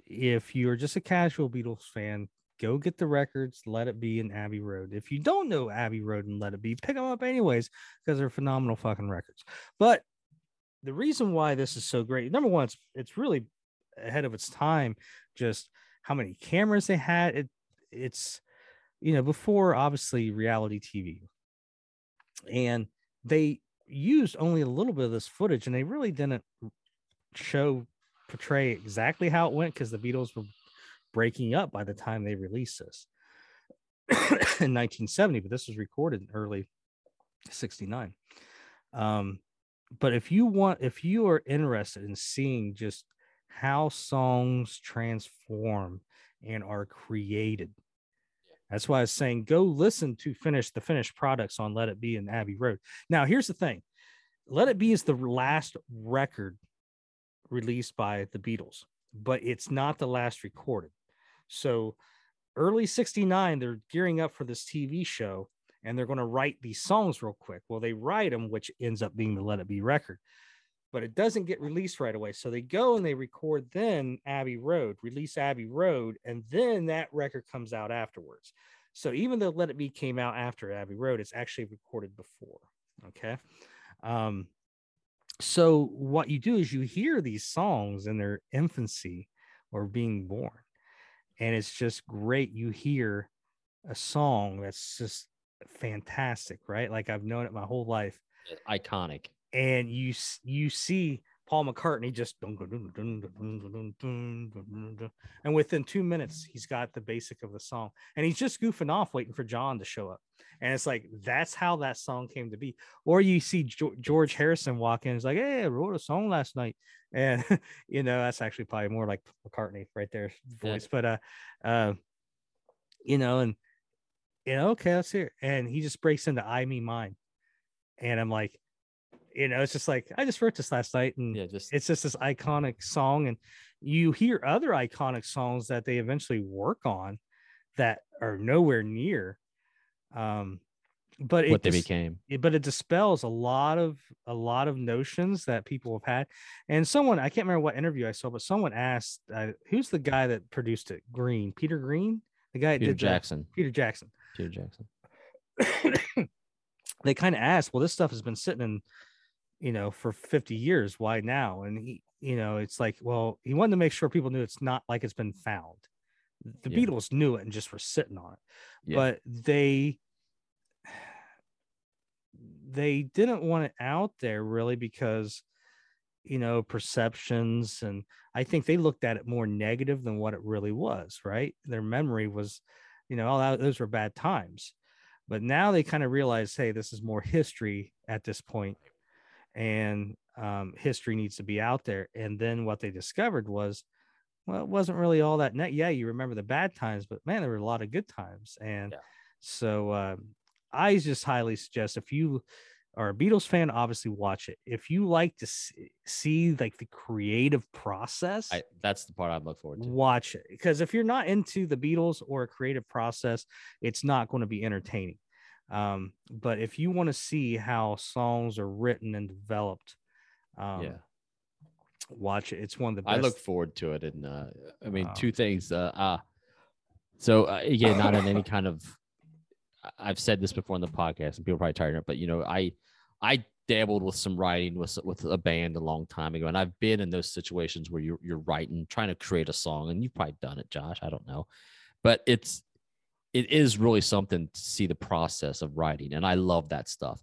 Speaker 1: if you're just a casual Beatles fan, go get the records, let it be in Abbey Road. If you don't know Abbey Road and let it be, pick them up anyways, because they're phenomenal fucking records. But the reason why this is so great, number one, it's it's really ahead of its time, just how many cameras they had. It it's you know before obviously reality TV, and they used only a little bit of this footage, and they really didn't show portray exactly how it went because the Beatles were breaking up by the time they released this in 1970, but this was recorded in early 69. Um, but if you want, if you are interested in seeing just how songs transform and are created, that's why I was saying go listen to finish the finished products on Let It Be and Abbey Road. Now, here's the thing Let It Be is the last record released by the Beatles, but it's not the last recorded. So early 69, they're gearing up for this TV show and they're going to write these songs real quick. Well, they write them, which ends up being the Let It Be record, but it doesn't get released right away. So they go and they record then Abbey Road, release Abbey Road, and then that record comes out afterwards. So even though Let It Be came out after Abbey Road, it's actually recorded before. Okay. Um, so what you do is you hear these songs in their infancy or being born and it's just great you hear a song that's just fantastic right? Like i've known it my whole life.
Speaker 2: Iconic.
Speaker 1: And you you see Paul McCartney just and within two minutes he's got the basic of the song and he's just goofing off waiting for John to show up and it's like that's how that song came to be or you see George Harrison walk in it's like hey I wrote a song last night and you know that's actually probably more like McCartney right there voice yeah. but uh uh you know and you know okay let's hear it. and he just breaks into I me mine and I'm like you know it's just like i just wrote this last night and yeah, just it's just this iconic song and you hear other iconic songs that they eventually work on that are nowhere near um but
Speaker 2: what they dis- became.
Speaker 1: but it dispels a lot of a lot of notions that people have had and someone i can't remember what interview i saw but someone asked uh, who's the guy that produced it? Green peter green? The guy that did
Speaker 2: peter jackson.
Speaker 1: That, peter jackson.
Speaker 2: Peter jackson.
Speaker 1: They kind of asked well this stuff has been sitting in you know, for 50 years. Why now? And he, you know, it's like, well, he wanted to make sure people knew it's not like it's been found. The yeah. Beatles knew it and just were sitting on it. Yeah. But they they didn't want it out there really because you know perceptions and i think they looked at it more negative than what it really was right their memory was you know oh, all those were bad times but now they kind of realize hey this is more history at this point and um, history needs to be out there. And then what they discovered was, well, it wasn't really all that net. Yeah, you remember the bad times, but man, there were a lot of good times. And yeah. so um, I just highly suggest if you are a Beatles fan, obviously watch it. If you like to see, see like the creative process,
Speaker 2: I, that's the part I look forward to.
Speaker 1: Watch it because if you're not into the Beatles or a creative process, it's not going to be entertaining. Um, but if you want to see how songs are written and developed, um, yeah, watch it. It's one of the best.
Speaker 2: I look forward to it. And uh, I mean, uh, two things. Uh, uh so uh, again, not in any kind of. I've said this before in the podcast, and people are probably tired of it. But you know, I I dabbled with some writing with with a band a long time ago, and I've been in those situations where you're you're writing, trying to create a song, and you've probably done it, Josh. I don't know, but it's it is really something to see the process of writing, and I love that stuff.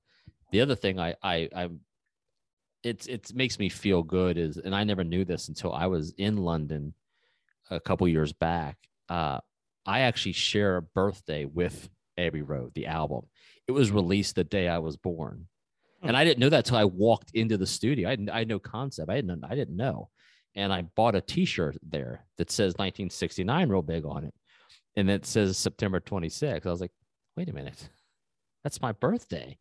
Speaker 2: The other thing I I I it's it makes me feel good is, and I never knew this until I was in London a couple years back. Uh, I actually share a birthday with Abbey Road, the album. It was released the day I was born, hmm. and I didn't know that till I walked into the studio. I, I had no concept. I didn't I didn't know, and I bought a T-shirt there that says 1969 real big on it and it says September 26th. I was like, wait a minute, that's my birthday.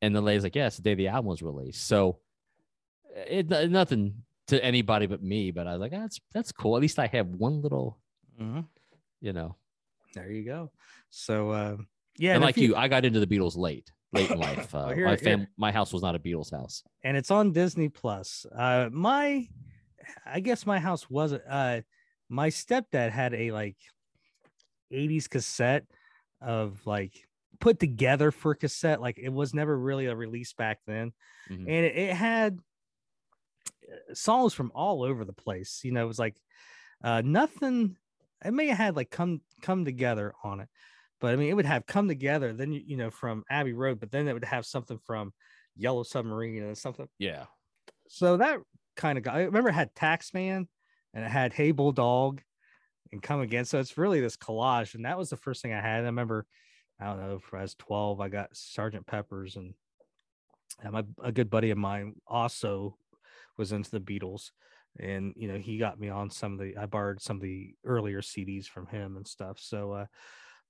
Speaker 2: And the lady's like, yes, yeah, the day the album was released. So it, it nothing to anybody but me, but I was like, oh, that's that's cool. At least I have one little, mm-hmm. you know.
Speaker 1: There you go. So uh, yeah,
Speaker 2: and, like you, you, I got into the Beatles late, late in life. Uh, here, my fam, here. my house was not a Beatles house,
Speaker 1: and it's on Disney Plus. Uh, my, I guess my house wasn't. Uh, my stepdad had a like 80s cassette of like put together for cassette. Like it was never really a release back then. Mm-hmm. And it, it, had uh, songs from all over the place. You know, it was like uh nothing. It may have had like come come together on it, but I mean, it would have come together. Then you know from Abbey Road, but then it would have something from Yellow Submarine and something.
Speaker 2: Yeah.
Speaker 1: So that kind of got. I remember it had Taxman and it had Hey Bulldog and Come Again. So it's really this collage, and that was the first thing I had. I remember, I don't know, if I was twelve, I got Sergeant Pepper's, and, and my a good buddy of mine also was into the Beatles, and you know he got me on some of the. I borrowed some of the earlier CDs from him and stuff. So,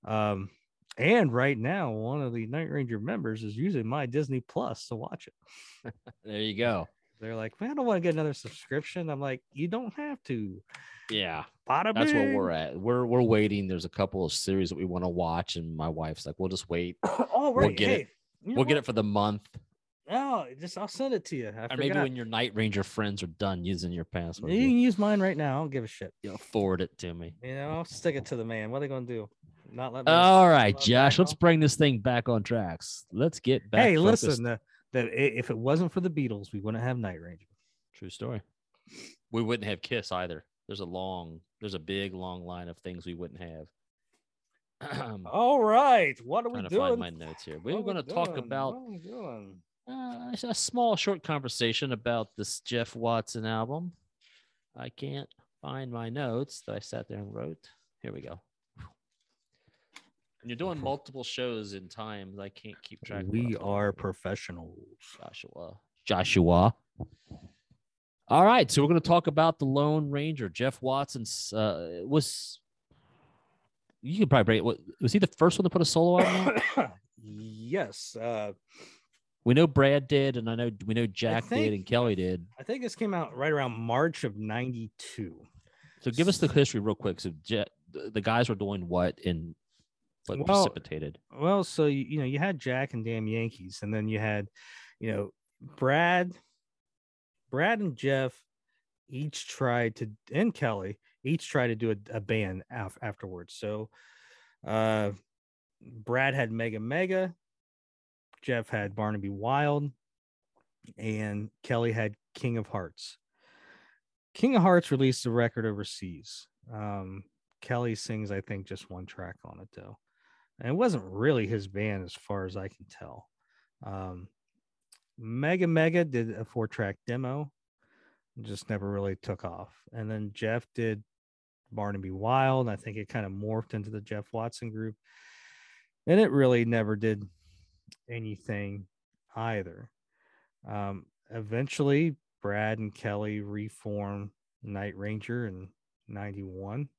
Speaker 1: uh, um, and right now, one of the Night Ranger members is using my Disney Plus to watch it.
Speaker 2: There you go.
Speaker 1: They're like, man, I don't want to get another subscription. I'm like, you don't have to.
Speaker 2: Yeah.
Speaker 1: Bada
Speaker 2: That's where we're at. We're we're waiting. There's a couple of series that we want to watch, and my wife's like, "We'll just wait.
Speaker 1: oh, right.
Speaker 2: We'll get
Speaker 1: hey,
Speaker 2: it. we'll get it for the month,
Speaker 1: Oh, just I'll send it to you. I
Speaker 2: or maybe when your Night Ranger friends are done using your password,
Speaker 1: you
Speaker 2: you,
Speaker 1: can use mine right now. I don't give a shit.
Speaker 2: You'll forward it to me."
Speaker 1: You know, I'll stick it to the man. What are they gonna do? Not let me.
Speaker 2: All right, Josh. Let's bring this thing back on tracks. Let's get back.
Speaker 1: Hey,
Speaker 2: focused.
Speaker 1: listen. The, the, i- if it wasn't for the Beatles, we wouldn't have Night Ranger.
Speaker 2: True story. We wouldn't have Kiss either. There's a long, there's a big long line of things we wouldn't have.
Speaker 1: All right, what are we
Speaker 2: trying to
Speaker 1: doing?
Speaker 2: find my notes here. We
Speaker 1: What
Speaker 2: were going to talk about
Speaker 1: What are we doing?
Speaker 2: uh, a small, short conversation about this Jeff Watson album. I can't find my notes that I sat there and wrote. Here we go. When you're doing multiple shows in time, I can't keep track. of what I'm
Speaker 1: We are professionals.
Speaker 2: Joshua. Joshua. All right, so we're going to talk about the Lone Ranger. Jeff Watson's uh, was. You could probably break. Was he the first one to put a solo out?
Speaker 1: yes, uh,
Speaker 2: we know Brad did, and I know we know Jack did, and Kelly did.
Speaker 1: I think this came out right around March of '92.
Speaker 2: So give us the history real quick. So Je- the the guys were doing what and
Speaker 1: Well,
Speaker 2: precipitated?
Speaker 1: Well, so you, you know, you had Jack and Damn Yankees, and then you had, you know, Brad, Brad and Jeff each tried to, and Kelly each tried to do a, a band af- afterwards. So, uh, Brad had Mega Mega, Jeff had Barnaby Wild, and Kelly had King of Hearts. King of Hearts released a record overseas. Um, Kelly sings, I think, just one track on it though and it wasn't really his band as far as I can tell. Um, Mega Mega did a four track demo, just never really took off. And then Jeff did Barnaby Wild. I think it kind of morphed into the Jeff Watson group, and it really never did anything either. Um, eventually, Brad and Kelly reformed Night Ranger in 91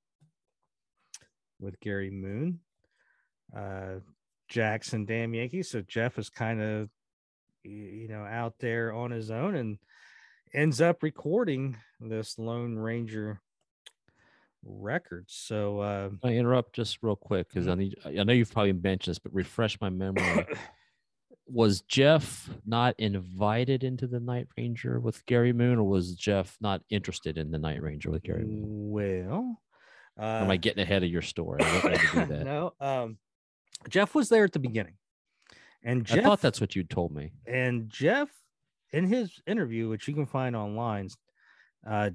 Speaker 1: with Gary Moon uh Jackson Damn Yankees. So Jeff is kind of you know out there on his own and ends up recording this Lone Ranger record. So uh
Speaker 2: I interrupt just real quick because I need. I know you've probably mentioned this, but refresh my memory. was Jeff not invited into the Night Ranger with Gary Moon, or was Jeff not interested in the Night Ranger with Gary Moon?
Speaker 1: well uh,
Speaker 2: am I getting ahead of your story? I don't to do that.
Speaker 1: no, um Jeff was there at the beginning. And
Speaker 2: I
Speaker 1: Jeff
Speaker 2: thought that's what you told me.
Speaker 1: and Jeff, in his interview, which you can find online, uh,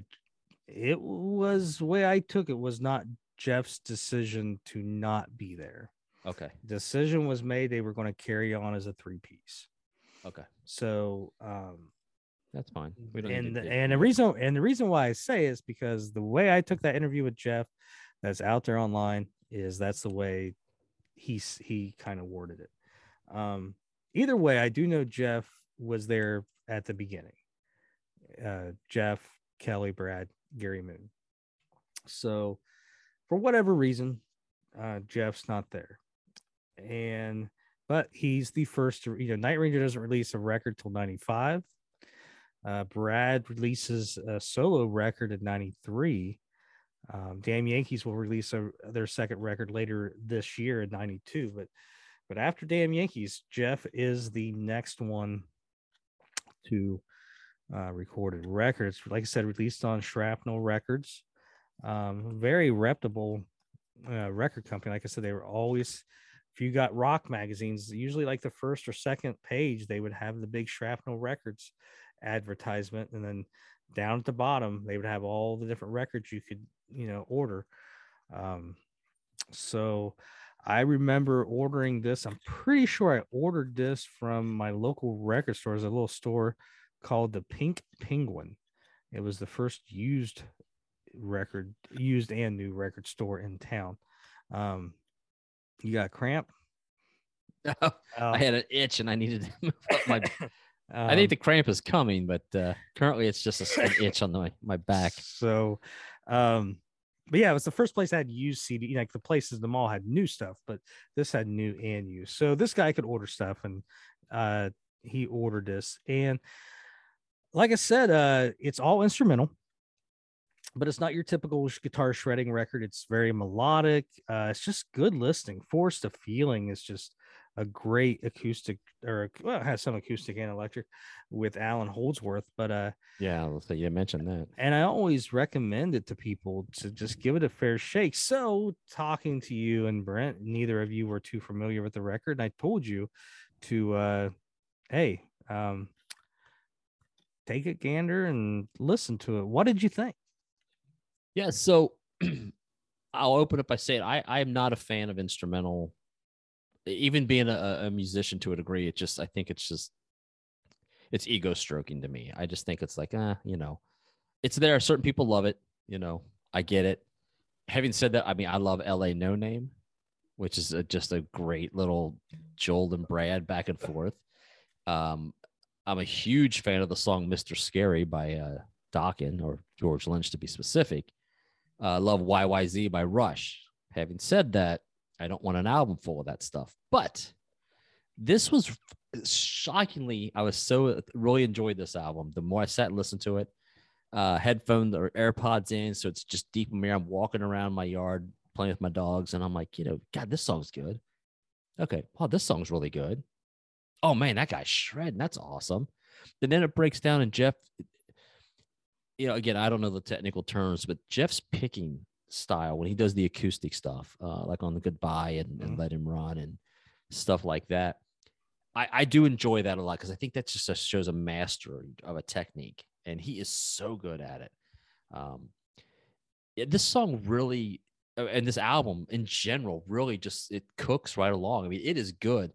Speaker 1: it was the way I took it was not Jeff's decision to not be there.
Speaker 2: Okay.
Speaker 1: Decision was made they were going to carry on as a three piece.
Speaker 2: Okay.
Speaker 1: So, um,
Speaker 2: That's fine. We don't
Speaker 1: and the, and the reason and the reason why I say is because the way I took that interview with Jeff, that's out there online, is that's the way he's he kind of worded it. Um, either way, I do know Jeff was there at the beginning. Uh, Jeff, Kelly, Brad, Gary Moon. So, for whatever reason, uh, Jeff's not there, and but he's the first you know Night Ranger doesn't release a record till '95. Uh, Brad releases a solo record in '93. Um, Damn Yankees will release a, their second record later this year in '92. But but after Damn Yankees, Jeff is the next one to uh, recorded records. Like I said, released on Shrapnel Records. Um, very reputable uh, record company. Like I said, they were always. If you got rock magazines, usually like the first or second page, they would have the big Shrapnel Records advertisement, and then down at the bottom, they would have all the different records you could, you know, order. Um, so I remember ordering this. I'm pretty sure I ordered this from my local record store. There's a little store called the Pink Penguin. It was the first used record, used and new record store in town. Um, you got cramp?
Speaker 2: I
Speaker 1: Oh,
Speaker 2: had an itch and I needed to move up my. I
Speaker 1: um,
Speaker 2: think the cramp is coming, but uh, currently it's just a, an itch on the, my back.
Speaker 1: So, um, but yeah, it was the first place I had used CD. Like the places, the mall had new stuff, but this had new and used. So this guy could order stuff, and uh, he ordered this. And like I said, uh, it's all instrumental, but it's not your typical guitar shredding record. It's very melodic. Uh, it's just good listening. Forest of Feeling is just a great acoustic, or well, it has some acoustic and electric with Allan Holdsworth, but uh
Speaker 2: Yeah, so you mentioned that.
Speaker 1: and I always recommend it to people to just give it a fair shake. So, talking to you and Brent, neither of you were too familiar with the record. And I told you to, uh, hey, um, take a gander and listen to it. What did you think?
Speaker 2: Yeah, so I'll open up by saying I I am not a fan of instrumental. Even being a, a musician to a degree, it just I think it's just it's ego stroking to me. I just think it's like, uh, you know, it's there. Certain people love it. You know, I get it. Having said that, I mean, I love L.A. No Name, which is a, just a great little Joel and Brad back and forth. Um, I'm a huge fan of the song "Mr. Scary" by uh, Dokken or George Lynch to be specific. Uh, love YYZ by Rush. Having said that, I don't want an album full of that stuff. But this was shockingly, I was so really enjoyed this album. The more I sat and listened to it, uh, headphones or AirPods in, so it's just deep in me. I'm walking around my yard playing with my dogs, and I'm like, you know, God, this song's good. Okay, oh, this song's really good. Oh man, that guy's shredding. That's awesome. And then it breaks down, and Jeff, you know, again, I don't know the technical terms, but Jeff's picking style when he does the acoustic stuff, uh, like on the Goodbye and, and
Speaker 1: Mhm.
Speaker 2: Let Him Run and stuff like that. I, I do enjoy that a lot because I think that just shows a mastery of a technique, and he is so good at it. Um, yeah, this song really, uh, and this album in general, really just it cooks right along. I mean, it is good.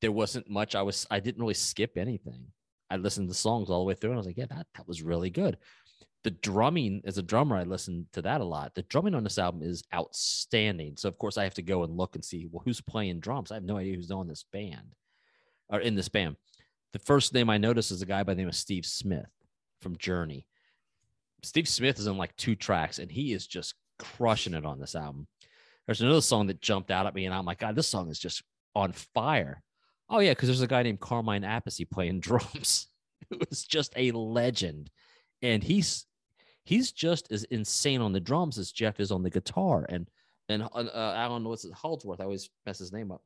Speaker 2: There wasn't much I was, I didn't really skip anything. I listened to songs all the way through, and I was like, yeah, that that was really good. The drumming, as a drummer, I listen to that a lot. The drumming on this album is outstanding. So of course, I have to go and look and see well who's playing drums. I have no idea who's on this band or in this band. The first name I noticed is a guy by the name of Steve Smith from Journey. Steve Smith is on like two tracks, and he is just crushing it on this album. There's another song that jumped out at me, and I'm like, God, this song is just on fire. Oh yeah, because there's a guy named Carmine Appice playing drums, It was just a legend, and he's he's just as insane on the drums as Jeff is on the guitar. And and uh, Allan what's it, Holdsworth, I always mess his name up.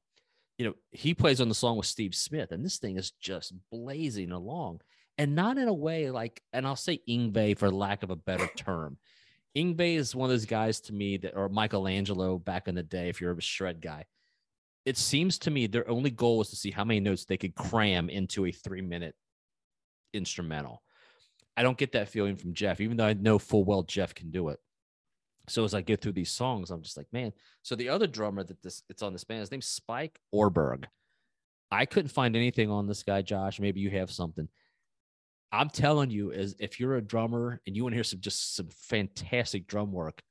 Speaker 2: You know, he plays on the song with Steve Smith, and this thing is just blazing along, and not in a way like, and I'll say Yngwie for lack of a better term. Yngwie is one of those guys to me that, or Michael Angelo back in the day, if you're a shred guy. It seems to me their only goal was to see how many notes they could cram into a three minute instrumental. I don't get that feeling from Jeff, even though I know full well Jeff can do it. So as I get through these songs, I'm just like, man. So the other drummer that this it's on this band, his name's Spike Orberg. I couldn't find anything on this guy, Josh. Maybe you have something. I'm telling you, is if you're a drummer and you want to hear some just some fantastic drum work,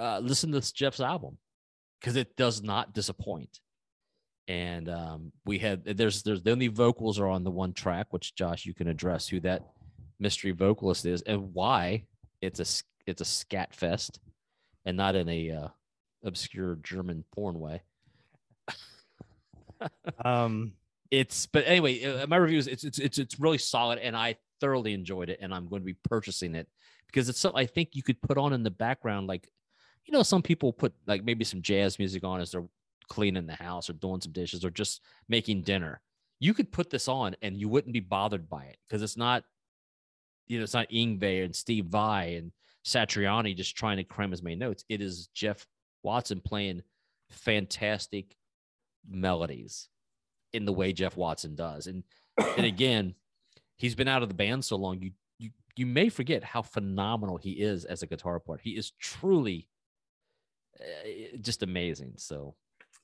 Speaker 2: uh, listen to Jeff's album because it does not disappoint. And um, we had there's there's the only vocals are on the one track, which Josh you can address who that mystery vocalist is and why it's a it's a scat fest and not in a uh, obscure German porn way.
Speaker 1: Um,
Speaker 2: It's but anyway, uh, my review is it's it's it's it's really solid and I thoroughly enjoyed it and I'm going to be purchasing it because it's something I think you could put on in the background like you know some people put like maybe some jazz music on as they're cleaning the house or doing some dishes or just making dinner. You could put this on and you wouldn't be bothered by it because it's not you know it's not Yngwie and Steve Vai and Satriani just trying to cram as many notes. It is Jeff Watson playing fantastic melodies in the way Jeff Watson does. And and again, he's been out of the band so long, you you you may forget how phenomenal he is as a guitar player. He is truly uh, just amazing. So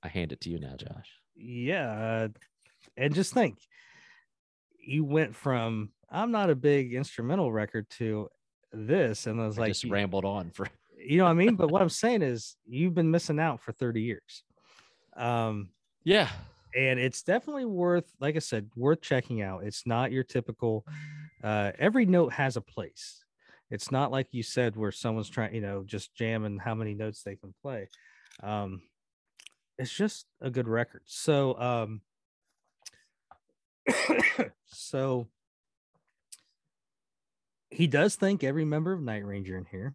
Speaker 2: I hand it to you now, Josh.
Speaker 1: Yeah, uh, and just think, you went from I'm not a big instrumental record to this, and I was
Speaker 2: I
Speaker 1: like,
Speaker 2: just rambled on for
Speaker 1: you know what I mean? But what I'm saying is, you've been missing out for 30 years. Um,
Speaker 2: yeah.
Speaker 1: and it's definitely worth like i said worth checking out it's not your typical uh every note has a place it's not like you said where someone's trying you know just jamming how many notes they can play um it's just a good record so um so he does thank every member of night ranger in here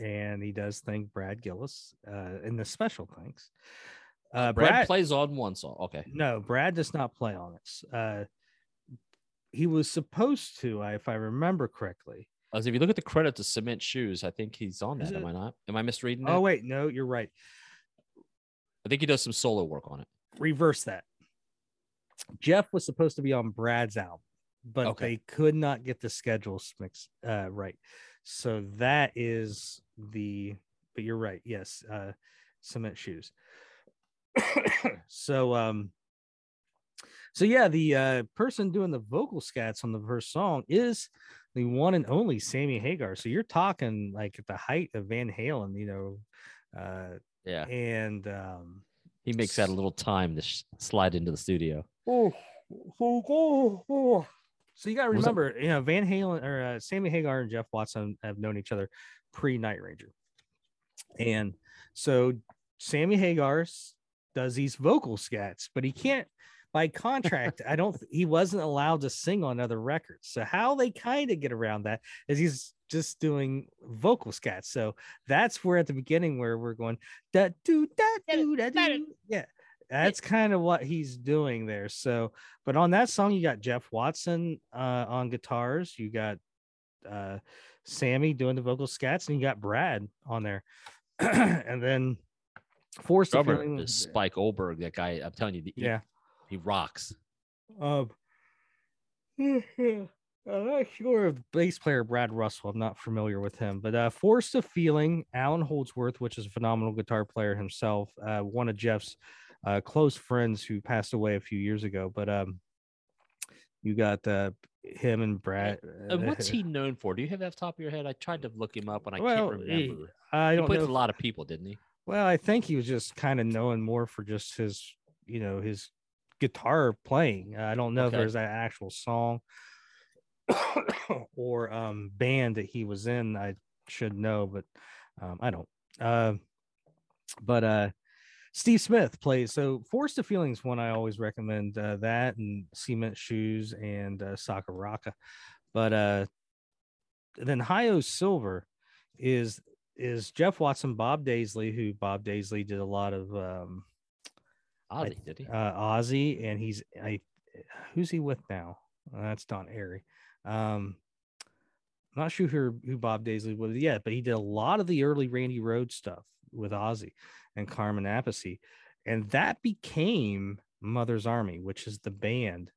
Speaker 1: and he does thank brad gillis uh in the special thanks uh
Speaker 2: Brad, plays on one song. Okay.
Speaker 1: no, Brad does not play on it. Uh, he was supposed to, if I remember correctly.
Speaker 2: As if you look at the credit to Cement Shoes, I think he's on that. Am? I not? Am I misreading
Speaker 1: Oh wait, no, you're right.
Speaker 2: I think he does some solo work on it.
Speaker 1: Reverse that. Jeff was supposed to be on Brad's album, but
Speaker 2: Okay.
Speaker 1: they could not get the schedules mixed uh, right. So that is the. But you're right. Yes, uh, cement shoes. so um. So yeah, the uh, person doing the vocal scats on the first song is the one and only Sammy Hagar. So you're talking like at the height of Van Halen, you know, uh,
Speaker 2: Yeah.
Speaker 1: and um,
Speaker 2: He makes that a little time to sh- slide into the studio.
Speaker 1: oh, oh, oh. So you got to remember, you know, Van Halen or uh, Sammy Hagar and Jeff Watson have known each other pre Night Ranger, and so Sammy Hagar does these vocal scats, but he can't. By contract, I don't. He wasn't allowed to sing on other records. So how they kind of get around that is he's just doing vocal scats. So that's where at the beginning where we're going da do da do da do. Yeah, that's kind of what he's doing there. So, but on that song, you got Jeff Watson uh, on guitars. You got uh, Sammy doing the vocal scats, and you got Brad on there. and then Forced to
Speaker 2: Drummer
Speaker 1: Feeling-
Speaker 2: is Spike Olberg. That guy, I'm telling you, he,
Speaker 1: Yeah.
Speaker 2: he rocks.
Speaker 1: Um, I'm not sure of bass player Brad Russell. I'm not familiar with him, but uh, Forest of Feeling, Allan Holdsworth, which is a phenomenal guitar player himself, uh, one of Jeff's uh, close friends who passed away a few years ago. But um, you got uh, him and Brad.
Speaker 2: And what's he known for? Do you have that top of your head? I tried to look him up and I
Speaker 1: Well,
Speaker 2: can't
Speaker 1: he-
Speaker 2: remember.
Speaker 1: I don't
Speaker 2: played
Speaker 1: know.
Speaker 2: a lot of people, didn't he?
Speaker 1: Well, I think he was just kind of known more for just his, you know, his guitar playing. I don't know
Speaker 2: Okay.
Speaker 1: if there's an actual song or um band that he was in. I should know, but um, I don't. Uh, but uh, Steve Smith plays. So Forest of Feelings one I always recommend uh, that and Cement Shoes and uh, Osaka Rocka. But uh, then Hi-Yo Silver is is Jeff Watson, Bob Daisley, who Bob Daisley did a lot of um
Speaker 2: Ozzy, did he?
Speaker 1: uh Ozzy, and he's I who's he with now? Uh, that's Don Airey. Um I'm not sure who, who Bob Daisley was yet, but he did a lot of the early Randy Rhoads stuff with Ozzy and Carmine Appice. And that became Mother's Army, which is the band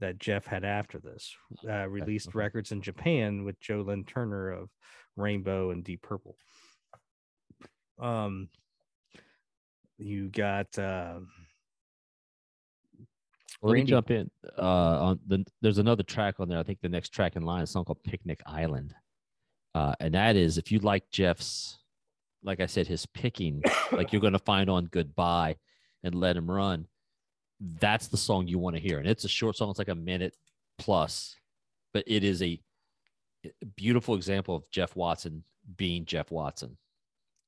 Speaker 1: that Jeff had after this. Uh, released
Speaker 2: okay.
Speaker 1: records in Japan with Joe Lynn Turner of Rainbow and Deep Purple. Um, you got
Speaker 2: Well, let me jump in. Uh, on the there's another track on there. I think the next track in line is a song called Picnic Island, uh, and that is if you like Jeff's, like I said, his picking, like you're gonna find on Goodbye and Let Him Run. That's the song you want to hear, and it's a short song. It's like a minute plus, but it is a beautiful example of Jeff Watson being Jeff Watson.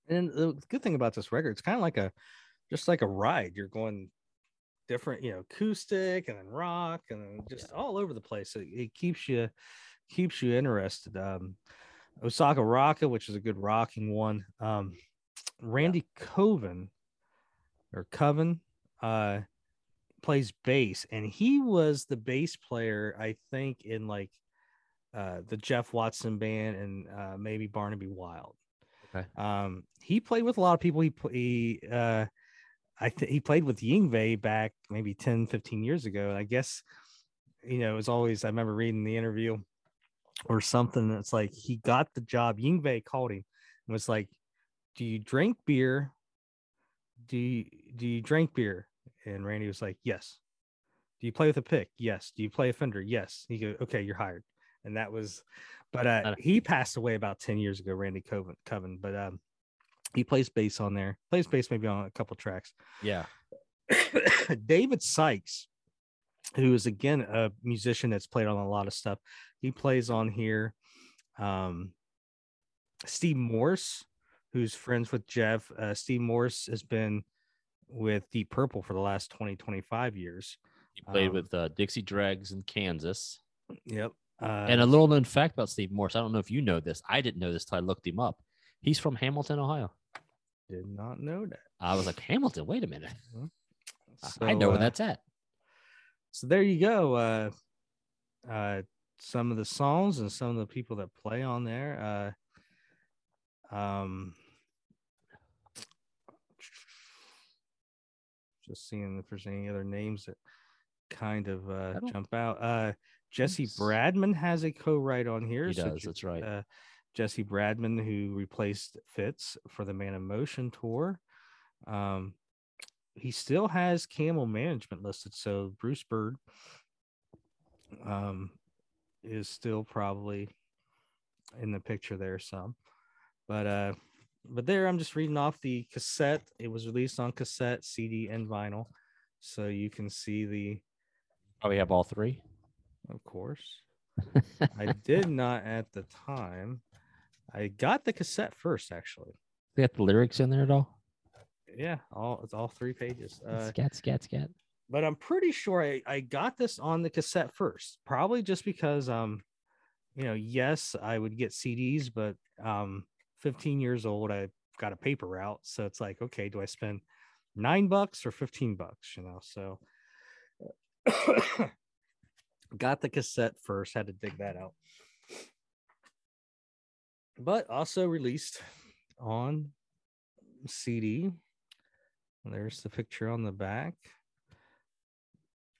Speaker 1: And the good thing about this record, it's kind of like a just like a ride. You're going different, you know, acoustic and then rock and then just all over the place. It, it keeps you keeps you interested. Um Osaka Rocka, which is a good rocking one. Um Randy Coven or Coven uh plays bass and he was the bass player, I think, in like uh the Jeff Watson band and uh maybe Barnaby Wild.
Speaker 2: Okay.
Speaker 1: Um, he played with a lot of people. He, he uh, I think he played with Yngwie back maybe 10, 15 years ago. And I guess, you know, it was always, I remember reading the interview or something. It's like he got the job. Yngwie called him and was like, Do you drink beer? Do you, do you drink beer? And Randy was like, Yes. Do you play with a pick? Yes. Do you play a fender? Yes. He go, Okay, you're hired. And that was, but Uh, he passed away about 10 years ago, Randy Coven, Coven. But um, he plays bass on there, plays bass maybe on a couple tracks.
Speaker 2: Yeah.
Speaker 1: David Sykes, who is again a musician that's played on a lot of stuff, he plays on here. Um, Steve Morse, who's friends with Jeff. Uh, Steve Morse has been with Deep Purple for the last 20, 25 years.
Speaker 2: He played
Speaker 1: Um,
Speaker 2: with uh, Dixie Dregs in Kansas.
Speaker 1: Yep. Uh,
Speaker 2: and a little known fact about Steve Morse. I don't know if you know this. I didn't know this till I looked him up. He's from Hamilton, Ohio.
Speaker 1: did not know that.
Speaker 2: I was like, Hamilton, wait a minute. I
Speaker 1: So,
Speaker 2: know where
Speaker 1: uh,
Speaker 2: that's at.
Speaker 1: So there you go. Uh, uh, some of the songs and some of the people that play on there. Uh, um, just seeing if there's any other names that kind of uh, jump out. Uh, Jesse Bradman has a co-write on here.
Speaker 2: He
Speaker 1: so
Speaker 2: does.
Speaker 1: J-
Speaker 2: That's right.
Speaker 1: uh, Jesse Bradman, who replaced Fitz for the Man of Motion tour. Um, he still has Camel Management listed, so Bruce Bird um, is still probably in the picture there some. But uh, but there I'm just reading off the cassette. It was released on cassette, CD, and vinyl, so you can see the.
Speaker 2: Probably have all three.
Speaker 1: Of course, I did not at the time. I got the cassette first, actually.
Speaker 2: They got the lyrics in there at all?
Speaker 1: Yeah, all it's all three pages. Uh,
Speaker 2: scat, scat, scat.
Speaker 1: but I'm pretty sure I, I got this on the cassette first, probably just because um, you know, yes, I would get CDs, but um, 15 years old, I got a paper route, so it's like, okay, do I spend nine bucks or 15 bucks? You know, so got the cassette first, had to dig that out, but also released on CD. There's the picture on the back.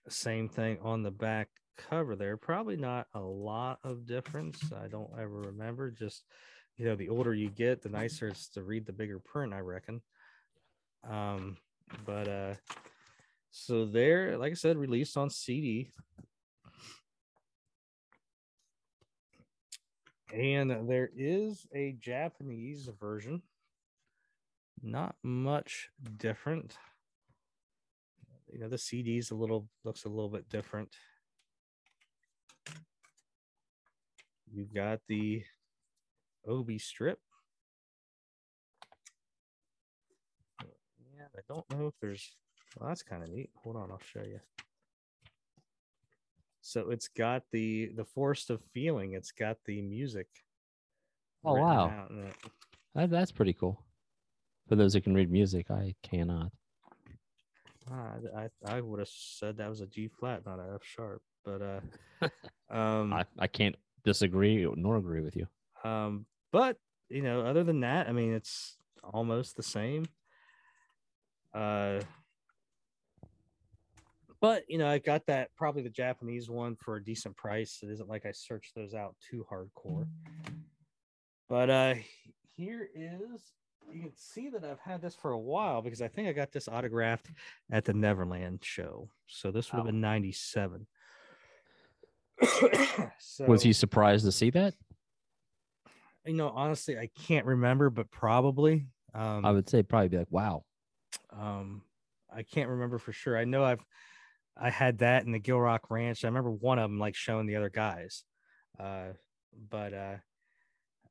Speaker 1: Same thing on the back cover there. Probably not a lot of difference. I don't ever remember. Just you know the older you get the nicer it's to read the bigger print i reckon. Um but uh so there like i said released on cd and there is a japanese version not much different you know the cd's a little looks a little bit different You've got the obi strip yeah i don't know if there's well that's kind of neat hold on i'll show you so it's got the the forest of feeling it's got the music
Speaker 2: Oh, wow.
Speaker 1: out in it.
Speaker 2: That, that's pretty cool. For those who can read music, I cannot.
Speaker 1: Ah, I I would have said that was a G flat, not a F sharp. But uh, um,
Speaker 2: I, I can't disagree nor agree with you.
Speaker 1: um, but you know, other than that, I mean, it's almost the same. Uh, but you know, I got that probably the Japanese one for a decent price. It isn't like I searched those out too hardcore. But uh, here is you can see that I've had this for a while because I think I got this autographed at the Neverland show. So this would have been 97. so,
Speaker 2: Was he surprised to see that?
Speaker 1: you know, honestly, I can't remember, but probably. Um,
Speaker 2: I would say probably be like, wow.
Speaker 1: um, I can't remember for sure. I know I've I had that in the Gill Rock Ranch. I remember one of them like showing the other guys. Uh, but uh,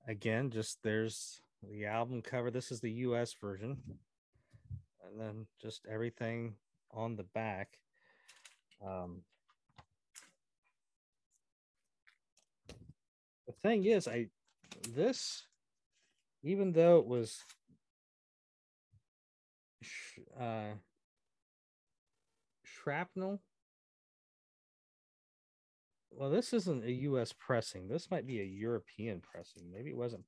Speaker 1: again, just there's the album cover. This is the US version. And then just everything on the back. Um, the thing is, I this even though it was sh- uh shrapnel well this isn't a us pressing this might be a european pressing maybe it wasn't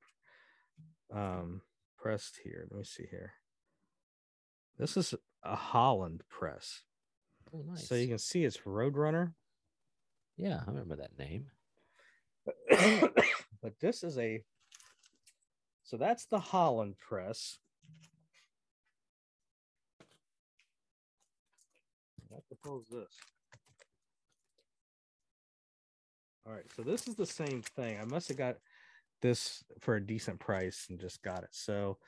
Speaker 1: um pressed here let me see here this is a holland press
Speaker 2: Oh, nice.
Speaker 1: so you can see it's roadrunner
Speaker 2: yeah, I remember that name.
Speaker 1: but this is a so that's the holland press What the hell is this? All right, so this is the same thing. I must have got this for a decent price and just got it. So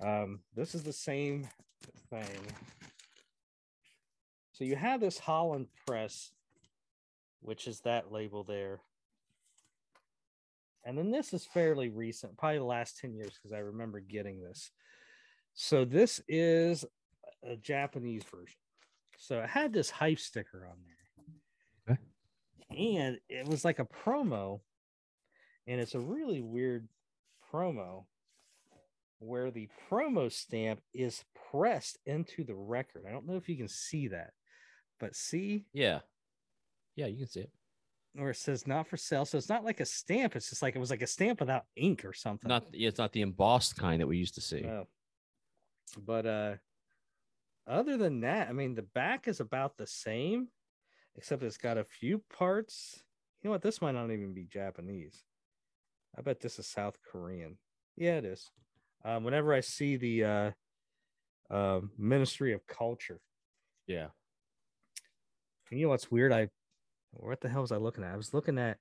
Speaker 1: um, this is the same thing. So you have this Holland press, which is that label there. And then this is fairly recent, probably the last 10 years, because I remember getting this. So this is a Japanese version. So it had this hype sticker on there. Okay. And it was like a promo. And it's a really weird promo where the promo stamp is pressed into the record. I don't know if you can see that, but see?
Speaker 2: Yeah. Yeah, you can see it
Speaker 1: where it says not for sale. So it's not like a stamp. It's just like it was like a stamp without ink or something.
Speaker 2: Not it's not the embossed kind that we used to see. No.
Speaker 1: But uh other than that, I mean the back is about the same, except it's got a few parts. You know what? This might not even be Japanese. I bet this is South Korean. Yeah, it is. Um, whenever I see the uh, uh, Ministry of Culture.
Speaker 2: Yeah.
Speaker 1: And you know what's weird? I what the hell was I looking at? I was looking at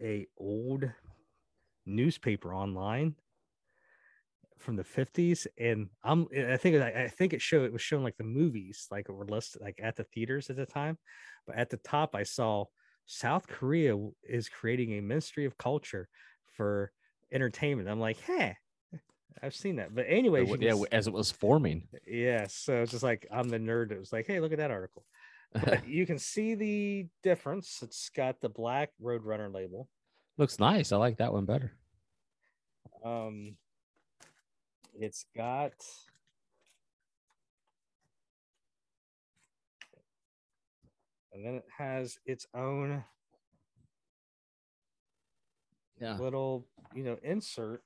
Speaker 1: a old newspaper online from the 50s and i'm i think i think it showed it was showing like the movies like were listed like at the theaters at the time but at the top i saw south korea is creating a ministry of culture for entertainment i'm like hey i've seen that but anyway
Speaker 2: yeah as it was forming
Speaker 1: yeah so it's just like i'm the nerd It was like hey look at that article you can see the difference. It's got the black Roadrunner label.
Speaker 2: Looks nice. I like that one better.
Speaker 1: Um, it's got and then it has its own
Speaker 2: yeah.
Speaker 1: little you know insert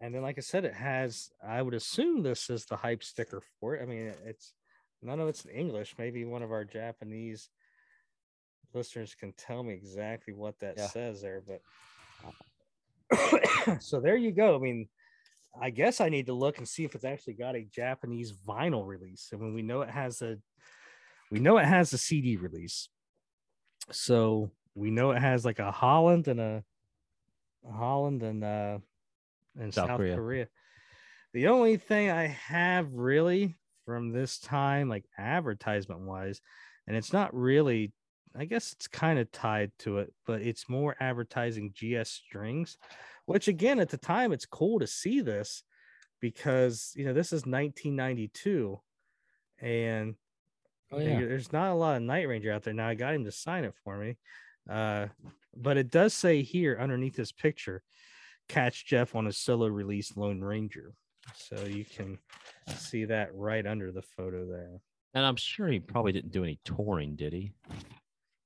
Speaker 1: and then like i said it has i would assume this is the hype sticker for it i mean it's none of it's in English. Maybe one of our Japanese listeners can tell me exactly what that yeah. says there. But so there you go. I mean, I guess I need to look and see if it's actually got a Japanese vinyl release. I mean, we know it has a we know it has a CD release. So we know it has like a Holland and a, a Holland and uh and South, South Korea. Korea. The only thing I have really from this time, like advertisement wise. And it's not really, I guess it's kind of tied to it, but it's more advertising GS strings, which again, at the time, it's cool to see this because, you know, this is 1992 and oh, yeah. there's not a lot of Night Ranger out there. Now I got him to sign it for me. Uh, but it does say here underneath this picture, catch Jeff on a solo release Lone Ranger. So you can see that right under the photo there.
Speaker 2: And I'm sure he probably didn't do any touring, did he?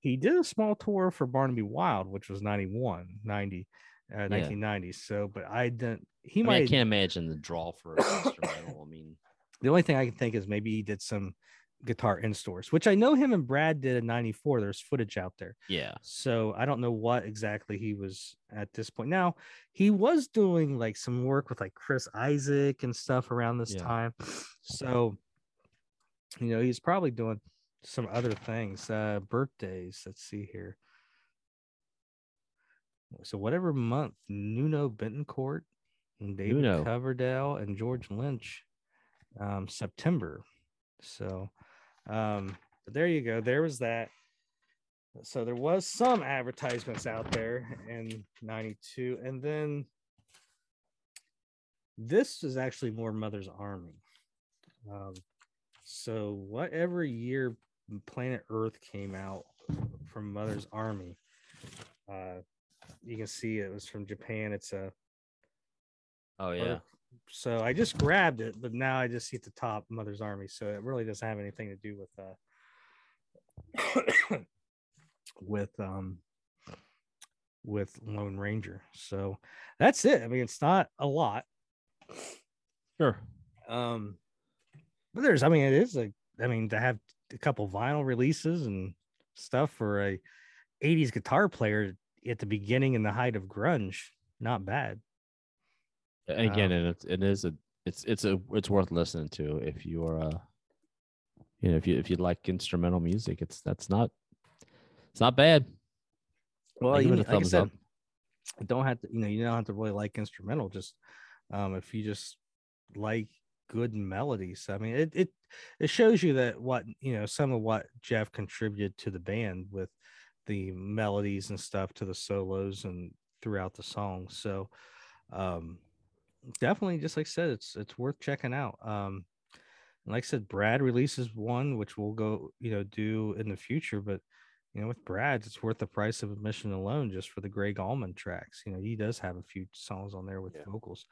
Speaker 1: He did a small tour for Barnaby Wild, which was 91, 90, uh, 1990. So, but I didn't, he
Speaker 2: I
Speaker 1: might.
Speaker 2: Mean, I can't imagine the draw for a instrumental. I mean,
Speaker 1: the only thing I can think is maybe he did some guitar in stores, which I know him and Brad did in 94. There's footage out there.
Speaker 2: Yeah.
Speaker 1: So I don't know what exactly he was at this point. Now, he was doing like some work with like Chris Isaak and stuff around this yeah. time. So, you know, he's probably doing some other things. Uh birthdays. Let's see here. So whatever month, Nuno Bettencourt and David Nuno. Coverdale and George Lynch. Um, September. So um, but there you go. There was that. So there was some advertisements out there in 92. And then this is actually more Mother's Army. Um, so whatever year Planet Earth came out from Mother's Army, uh, you can see it was from Japan. It's a
Speaker 2: oh yeah
Speaker 1: so I just grabbed it, but now I just see at the top Mother's Army. So it really doesn't have anything to do with uh with um with Lone Ranger. So that's it. I mean, it's not a lot.
Speaker 2: Sure.
Speaker 1: Um but there's I mean it is a I mean to have a couple vinyl releases and stuff for a 80s guitar player at the beginning and the height of grunge, not bad.
Speaker 2: Again, um, and it's it is a it's it's a it's worth listening to if you are a you know, if you if you like instrumental music, it's that's not it's not bad.
Speaker 1: Well, you, like I said,
Speaker 2: up.
Speaker 1: don't have to, you know, you don't have to really like instrumental. Just um, if you just like good melodies, I mean, it it it shows you that what you know, some of what Jeff contributed to the band with the melodies and stuff to the solos and throughout the songs. So, um, definitely, just like I said, it's it's worth checking out. Um, like I said, Brad releases one, which we'll go, you know, do in the future, but you know, with Brad, it's worth the price of admission alone just for the Gregg Allman tracks. You know, he does have a few songs on there with
Speaker 2: Yeah.
Speaker 1: vocals.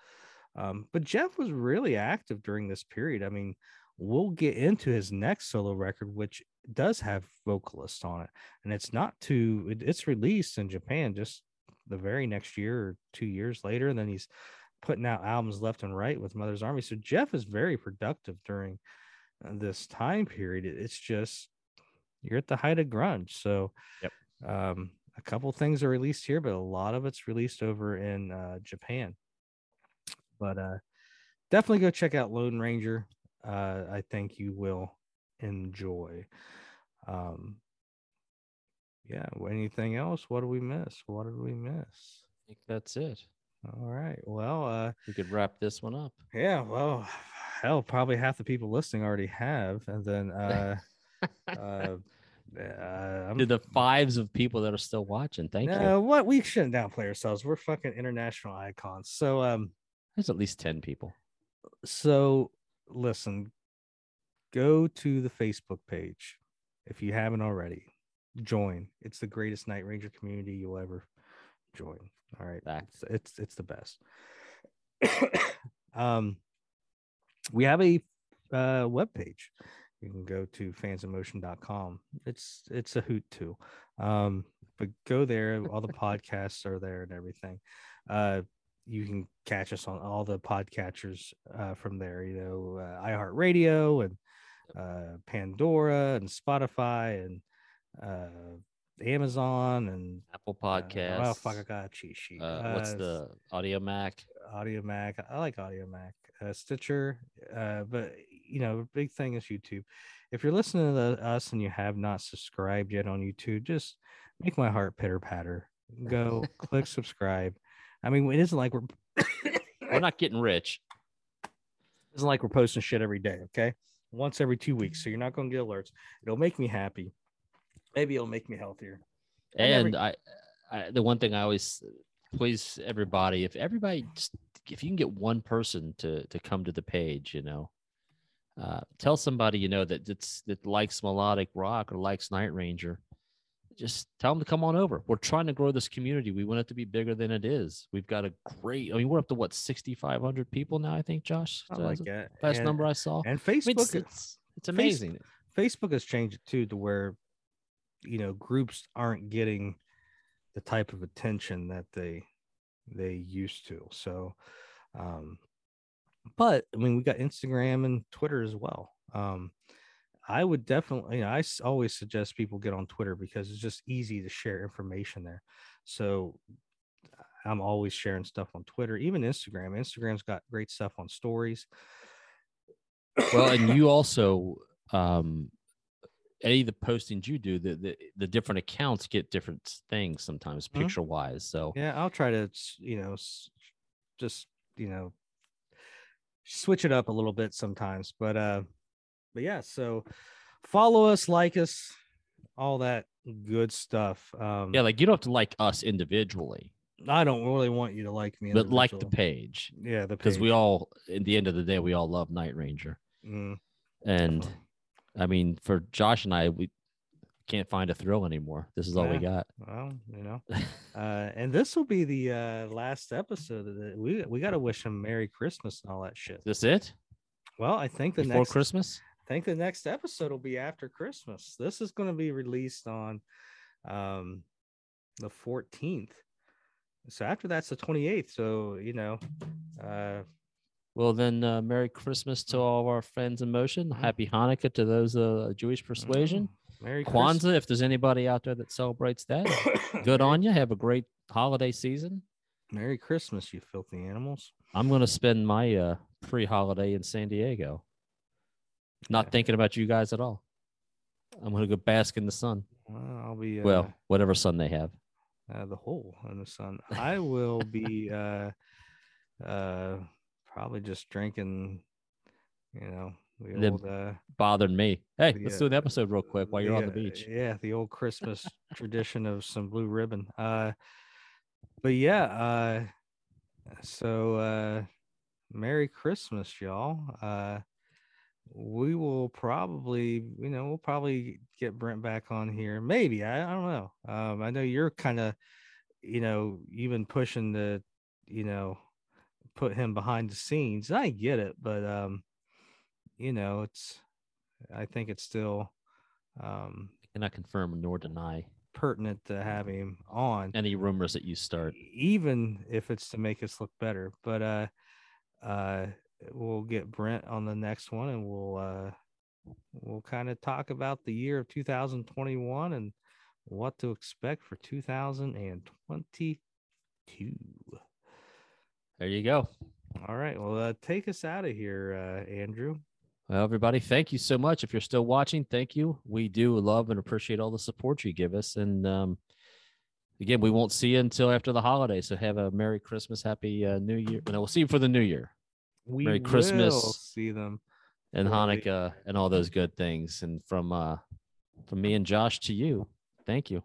Speaker 1: Um, but Jeff was really active during this period. I mean, we'll get into his next solo record, which does have vocalists on it, and it's not too. It, it's released in Japan just the very next year or two years later, and then he's putting out albums left and right with Mother's Army. So Jeff is very productive during uh, this time period. It's just you're at the height of grunge. So,
Speaker 2: Yep.
Speaker 1: um, a couple things are released here, but a lot of it's released over in uh, Japan. But uh, definitely go check out Lone Ranger. Uh, I think you will enjoy. Um, yeah. Anything else? What did we miss? What did we miss?
Speaker 2: I think that's it.
Speaker 1: All right. Well, uh,
Speaker 2: We could wrap this one up.
Speaker 1: yeah. Well, hell, probably half the people listening already have, and then uh, uh, uh,
Speaker 2: to the fives of people that are still watching, thank you.
Speaker 1: no, what we shouldn't downplay ourselves. We're fucking international icons. So um
Speaker 2: There's at least 10 people.
Speaker 1: so listen, go to the Facebook page if you haven't already. Join. It's the greatest Night Ranger community you'll ever join. All right. It's it's, it's the best. um we have a uh web page. You can go to fansinmotion.com. It's it's a hoot too. Um, but go there, all the podcasts are there and everything. Uh you can catch us on all the podcatchers uh, from there, you know, uh, iHeartRadio and uh, Pandora and Spotify and uh, Amazon and
Speaker 2: Apple
Speaker 1: uh, oh fuck, I got a cheat sheet.
Speaker 2: uh, what's
Speaker 1: Uh,
Speaker 2: the Audiomack?
Speaker 1: Audio Mac. I like Audiomack, uh, Stitcher. Uh, but you know, big thing is YouTube. If you're listening to us and you have not subscribed yet on YouTube, just make my heart pitter patter. Go click subscribe. I mean, it isn't like we're
Speaker 2: We're not getting rich.
Speaker 1: It isn't like we're posting shit every day. Okay, once every two weeks, so you're not going to get alerts. It'll make me happy. Maybe it'll make me healthier. I never-
Speaker 2: And I, I, the one thing I always please everybody, if everybody just if you can get one person to to come to the page, you know, uh, tell somebody you know that that's that likes melodic rock or likes Night Ranger. Just tell them to come on over. We're trying to grow this community. We want it to be bigger than it is. We've got a great. I mean, we're up to what sixty five hundred people now. I think Josh.
Speaker 1: I like that.
Speaker 2: Best
Speaker 1: And-
Speaker 2: number I saw.
Speaker 1: And
Speaker 2: I mean,
Speaker 1: Facebook,
Speaker 2: it's, it's, it's amazing.
Speaker 1: Facebook has changed it too to where you know groups aren't getting the type of attention that they they used to. So um but I mean we got Instagram and Twitter as well. Um I would definitely you know, I always suggest people get on Twitter because it's just easy to share information there. So I'm always sharing stuff on Twitter, even Instagram. Instagram's got great stuff on stories.
Speaker 2: well and you also um any of the postings you do the the, the different accounts get different things sometimes
Speaker 1: Mhm.
Speaker 2: picture wise so
Speaker 1: Yeah, I'll try to, you know, just you know, switch it up a little bit sometimes. But uh, but yeah, so follow us, like us, all that good stuff. Um,
Speaker 2: yeah like you don't have to like us individually
Speaker 1: I don't really want you to like me,
Speaker 2: but like the page
Speaker 1: yeah, the
Speaker 2: because we all at the end of the day we all love night ranger
Speaker 1: Mm,
Speaker 2: and i mean for josh and i we can't find a thrill anymore this is all we got
Speaker 1: well, you know, uh, and this will be the uh last episode of the we we got to wish him Merry Christmas and all that shit.
Speaker 2: is this it
Speaker 1: Well, I think the
Speaker 2: before
Speaker 1: next
Speaker 2: christmas
Speaker 1: I think the next episode will be after Christmas. This is going to be released on um the 14th. So after that's the 28th. So, you know, uh
Speaker 2: well then uh, merry christmas to all of our friends in motion
Speaker 1: Mm.
Speaker 2: happy hanukkah to those uh jewish persuasion
Speaker 1: mm, Merry
Speaker 2: kwanzaa if there's anybody out there that celebrates that good on you have a great holiday season
Speaker 1: Merry Christmas, you filthy animals.
Speaker 2: i'm going to spend my uh pre-holiday in san diego Not thinking about you guys at all. I'm gonna go bask in the sun.
Speaker 1: Well, I'll be uh,
Speaker 2: Well, whatever sun they have.
Speaker 1: uh, the hole in the sun. I will be uh uh probably just drinking, you know, the
Speaker 2: The-
Speaker 1: old uh
Speaker 2: Bothered me. Hey, let's do an episode real quick while you're on the beach.
Speaker 1: Yeah, the old Christmas tradition of some blue ribbon. Uh but yeah, uh so uh Merry Christmas, y'all. Uh we will probably, you know, we'll probably get Brent back on here. Maybe. I, I don't know. Um, I know you're kind of, you know, even pushing the, you know, put him behind the scenes. I get it, but um, you know, it's I think it's still um
Speaker 2: Cannot confirm nor deny
Speaker 1: pertinent to have him on
Speaker 2: any rumors that you start.
Speaker 1: even if it's to make us look better. But uh uh we'll get Brent on the next one and we'll uh we'll kind of talk about the year of 2021 and what to expect for 2022.
Speaker 2: There you go.
Speaker 1: All right. Well, uh, take us out of here, uh, Andrew.
Speaker 2: Well, everybody, thank you so much. If you're still watching, thank you. We do love and appreciate all the support you give us. And um, again, we won't see you until after the holiday. So have a Merry Christmas, Happy uh, New Year. And we'll see you for the New Year
Speaker 1: We
Speaker 2: Merry
Speaker 1: will
Speaker 2: Christmas.
Speaker 1: see them.
Speaker 2: and Hanukkah and all those good things. And from uh, from me and Josh to you, thank you.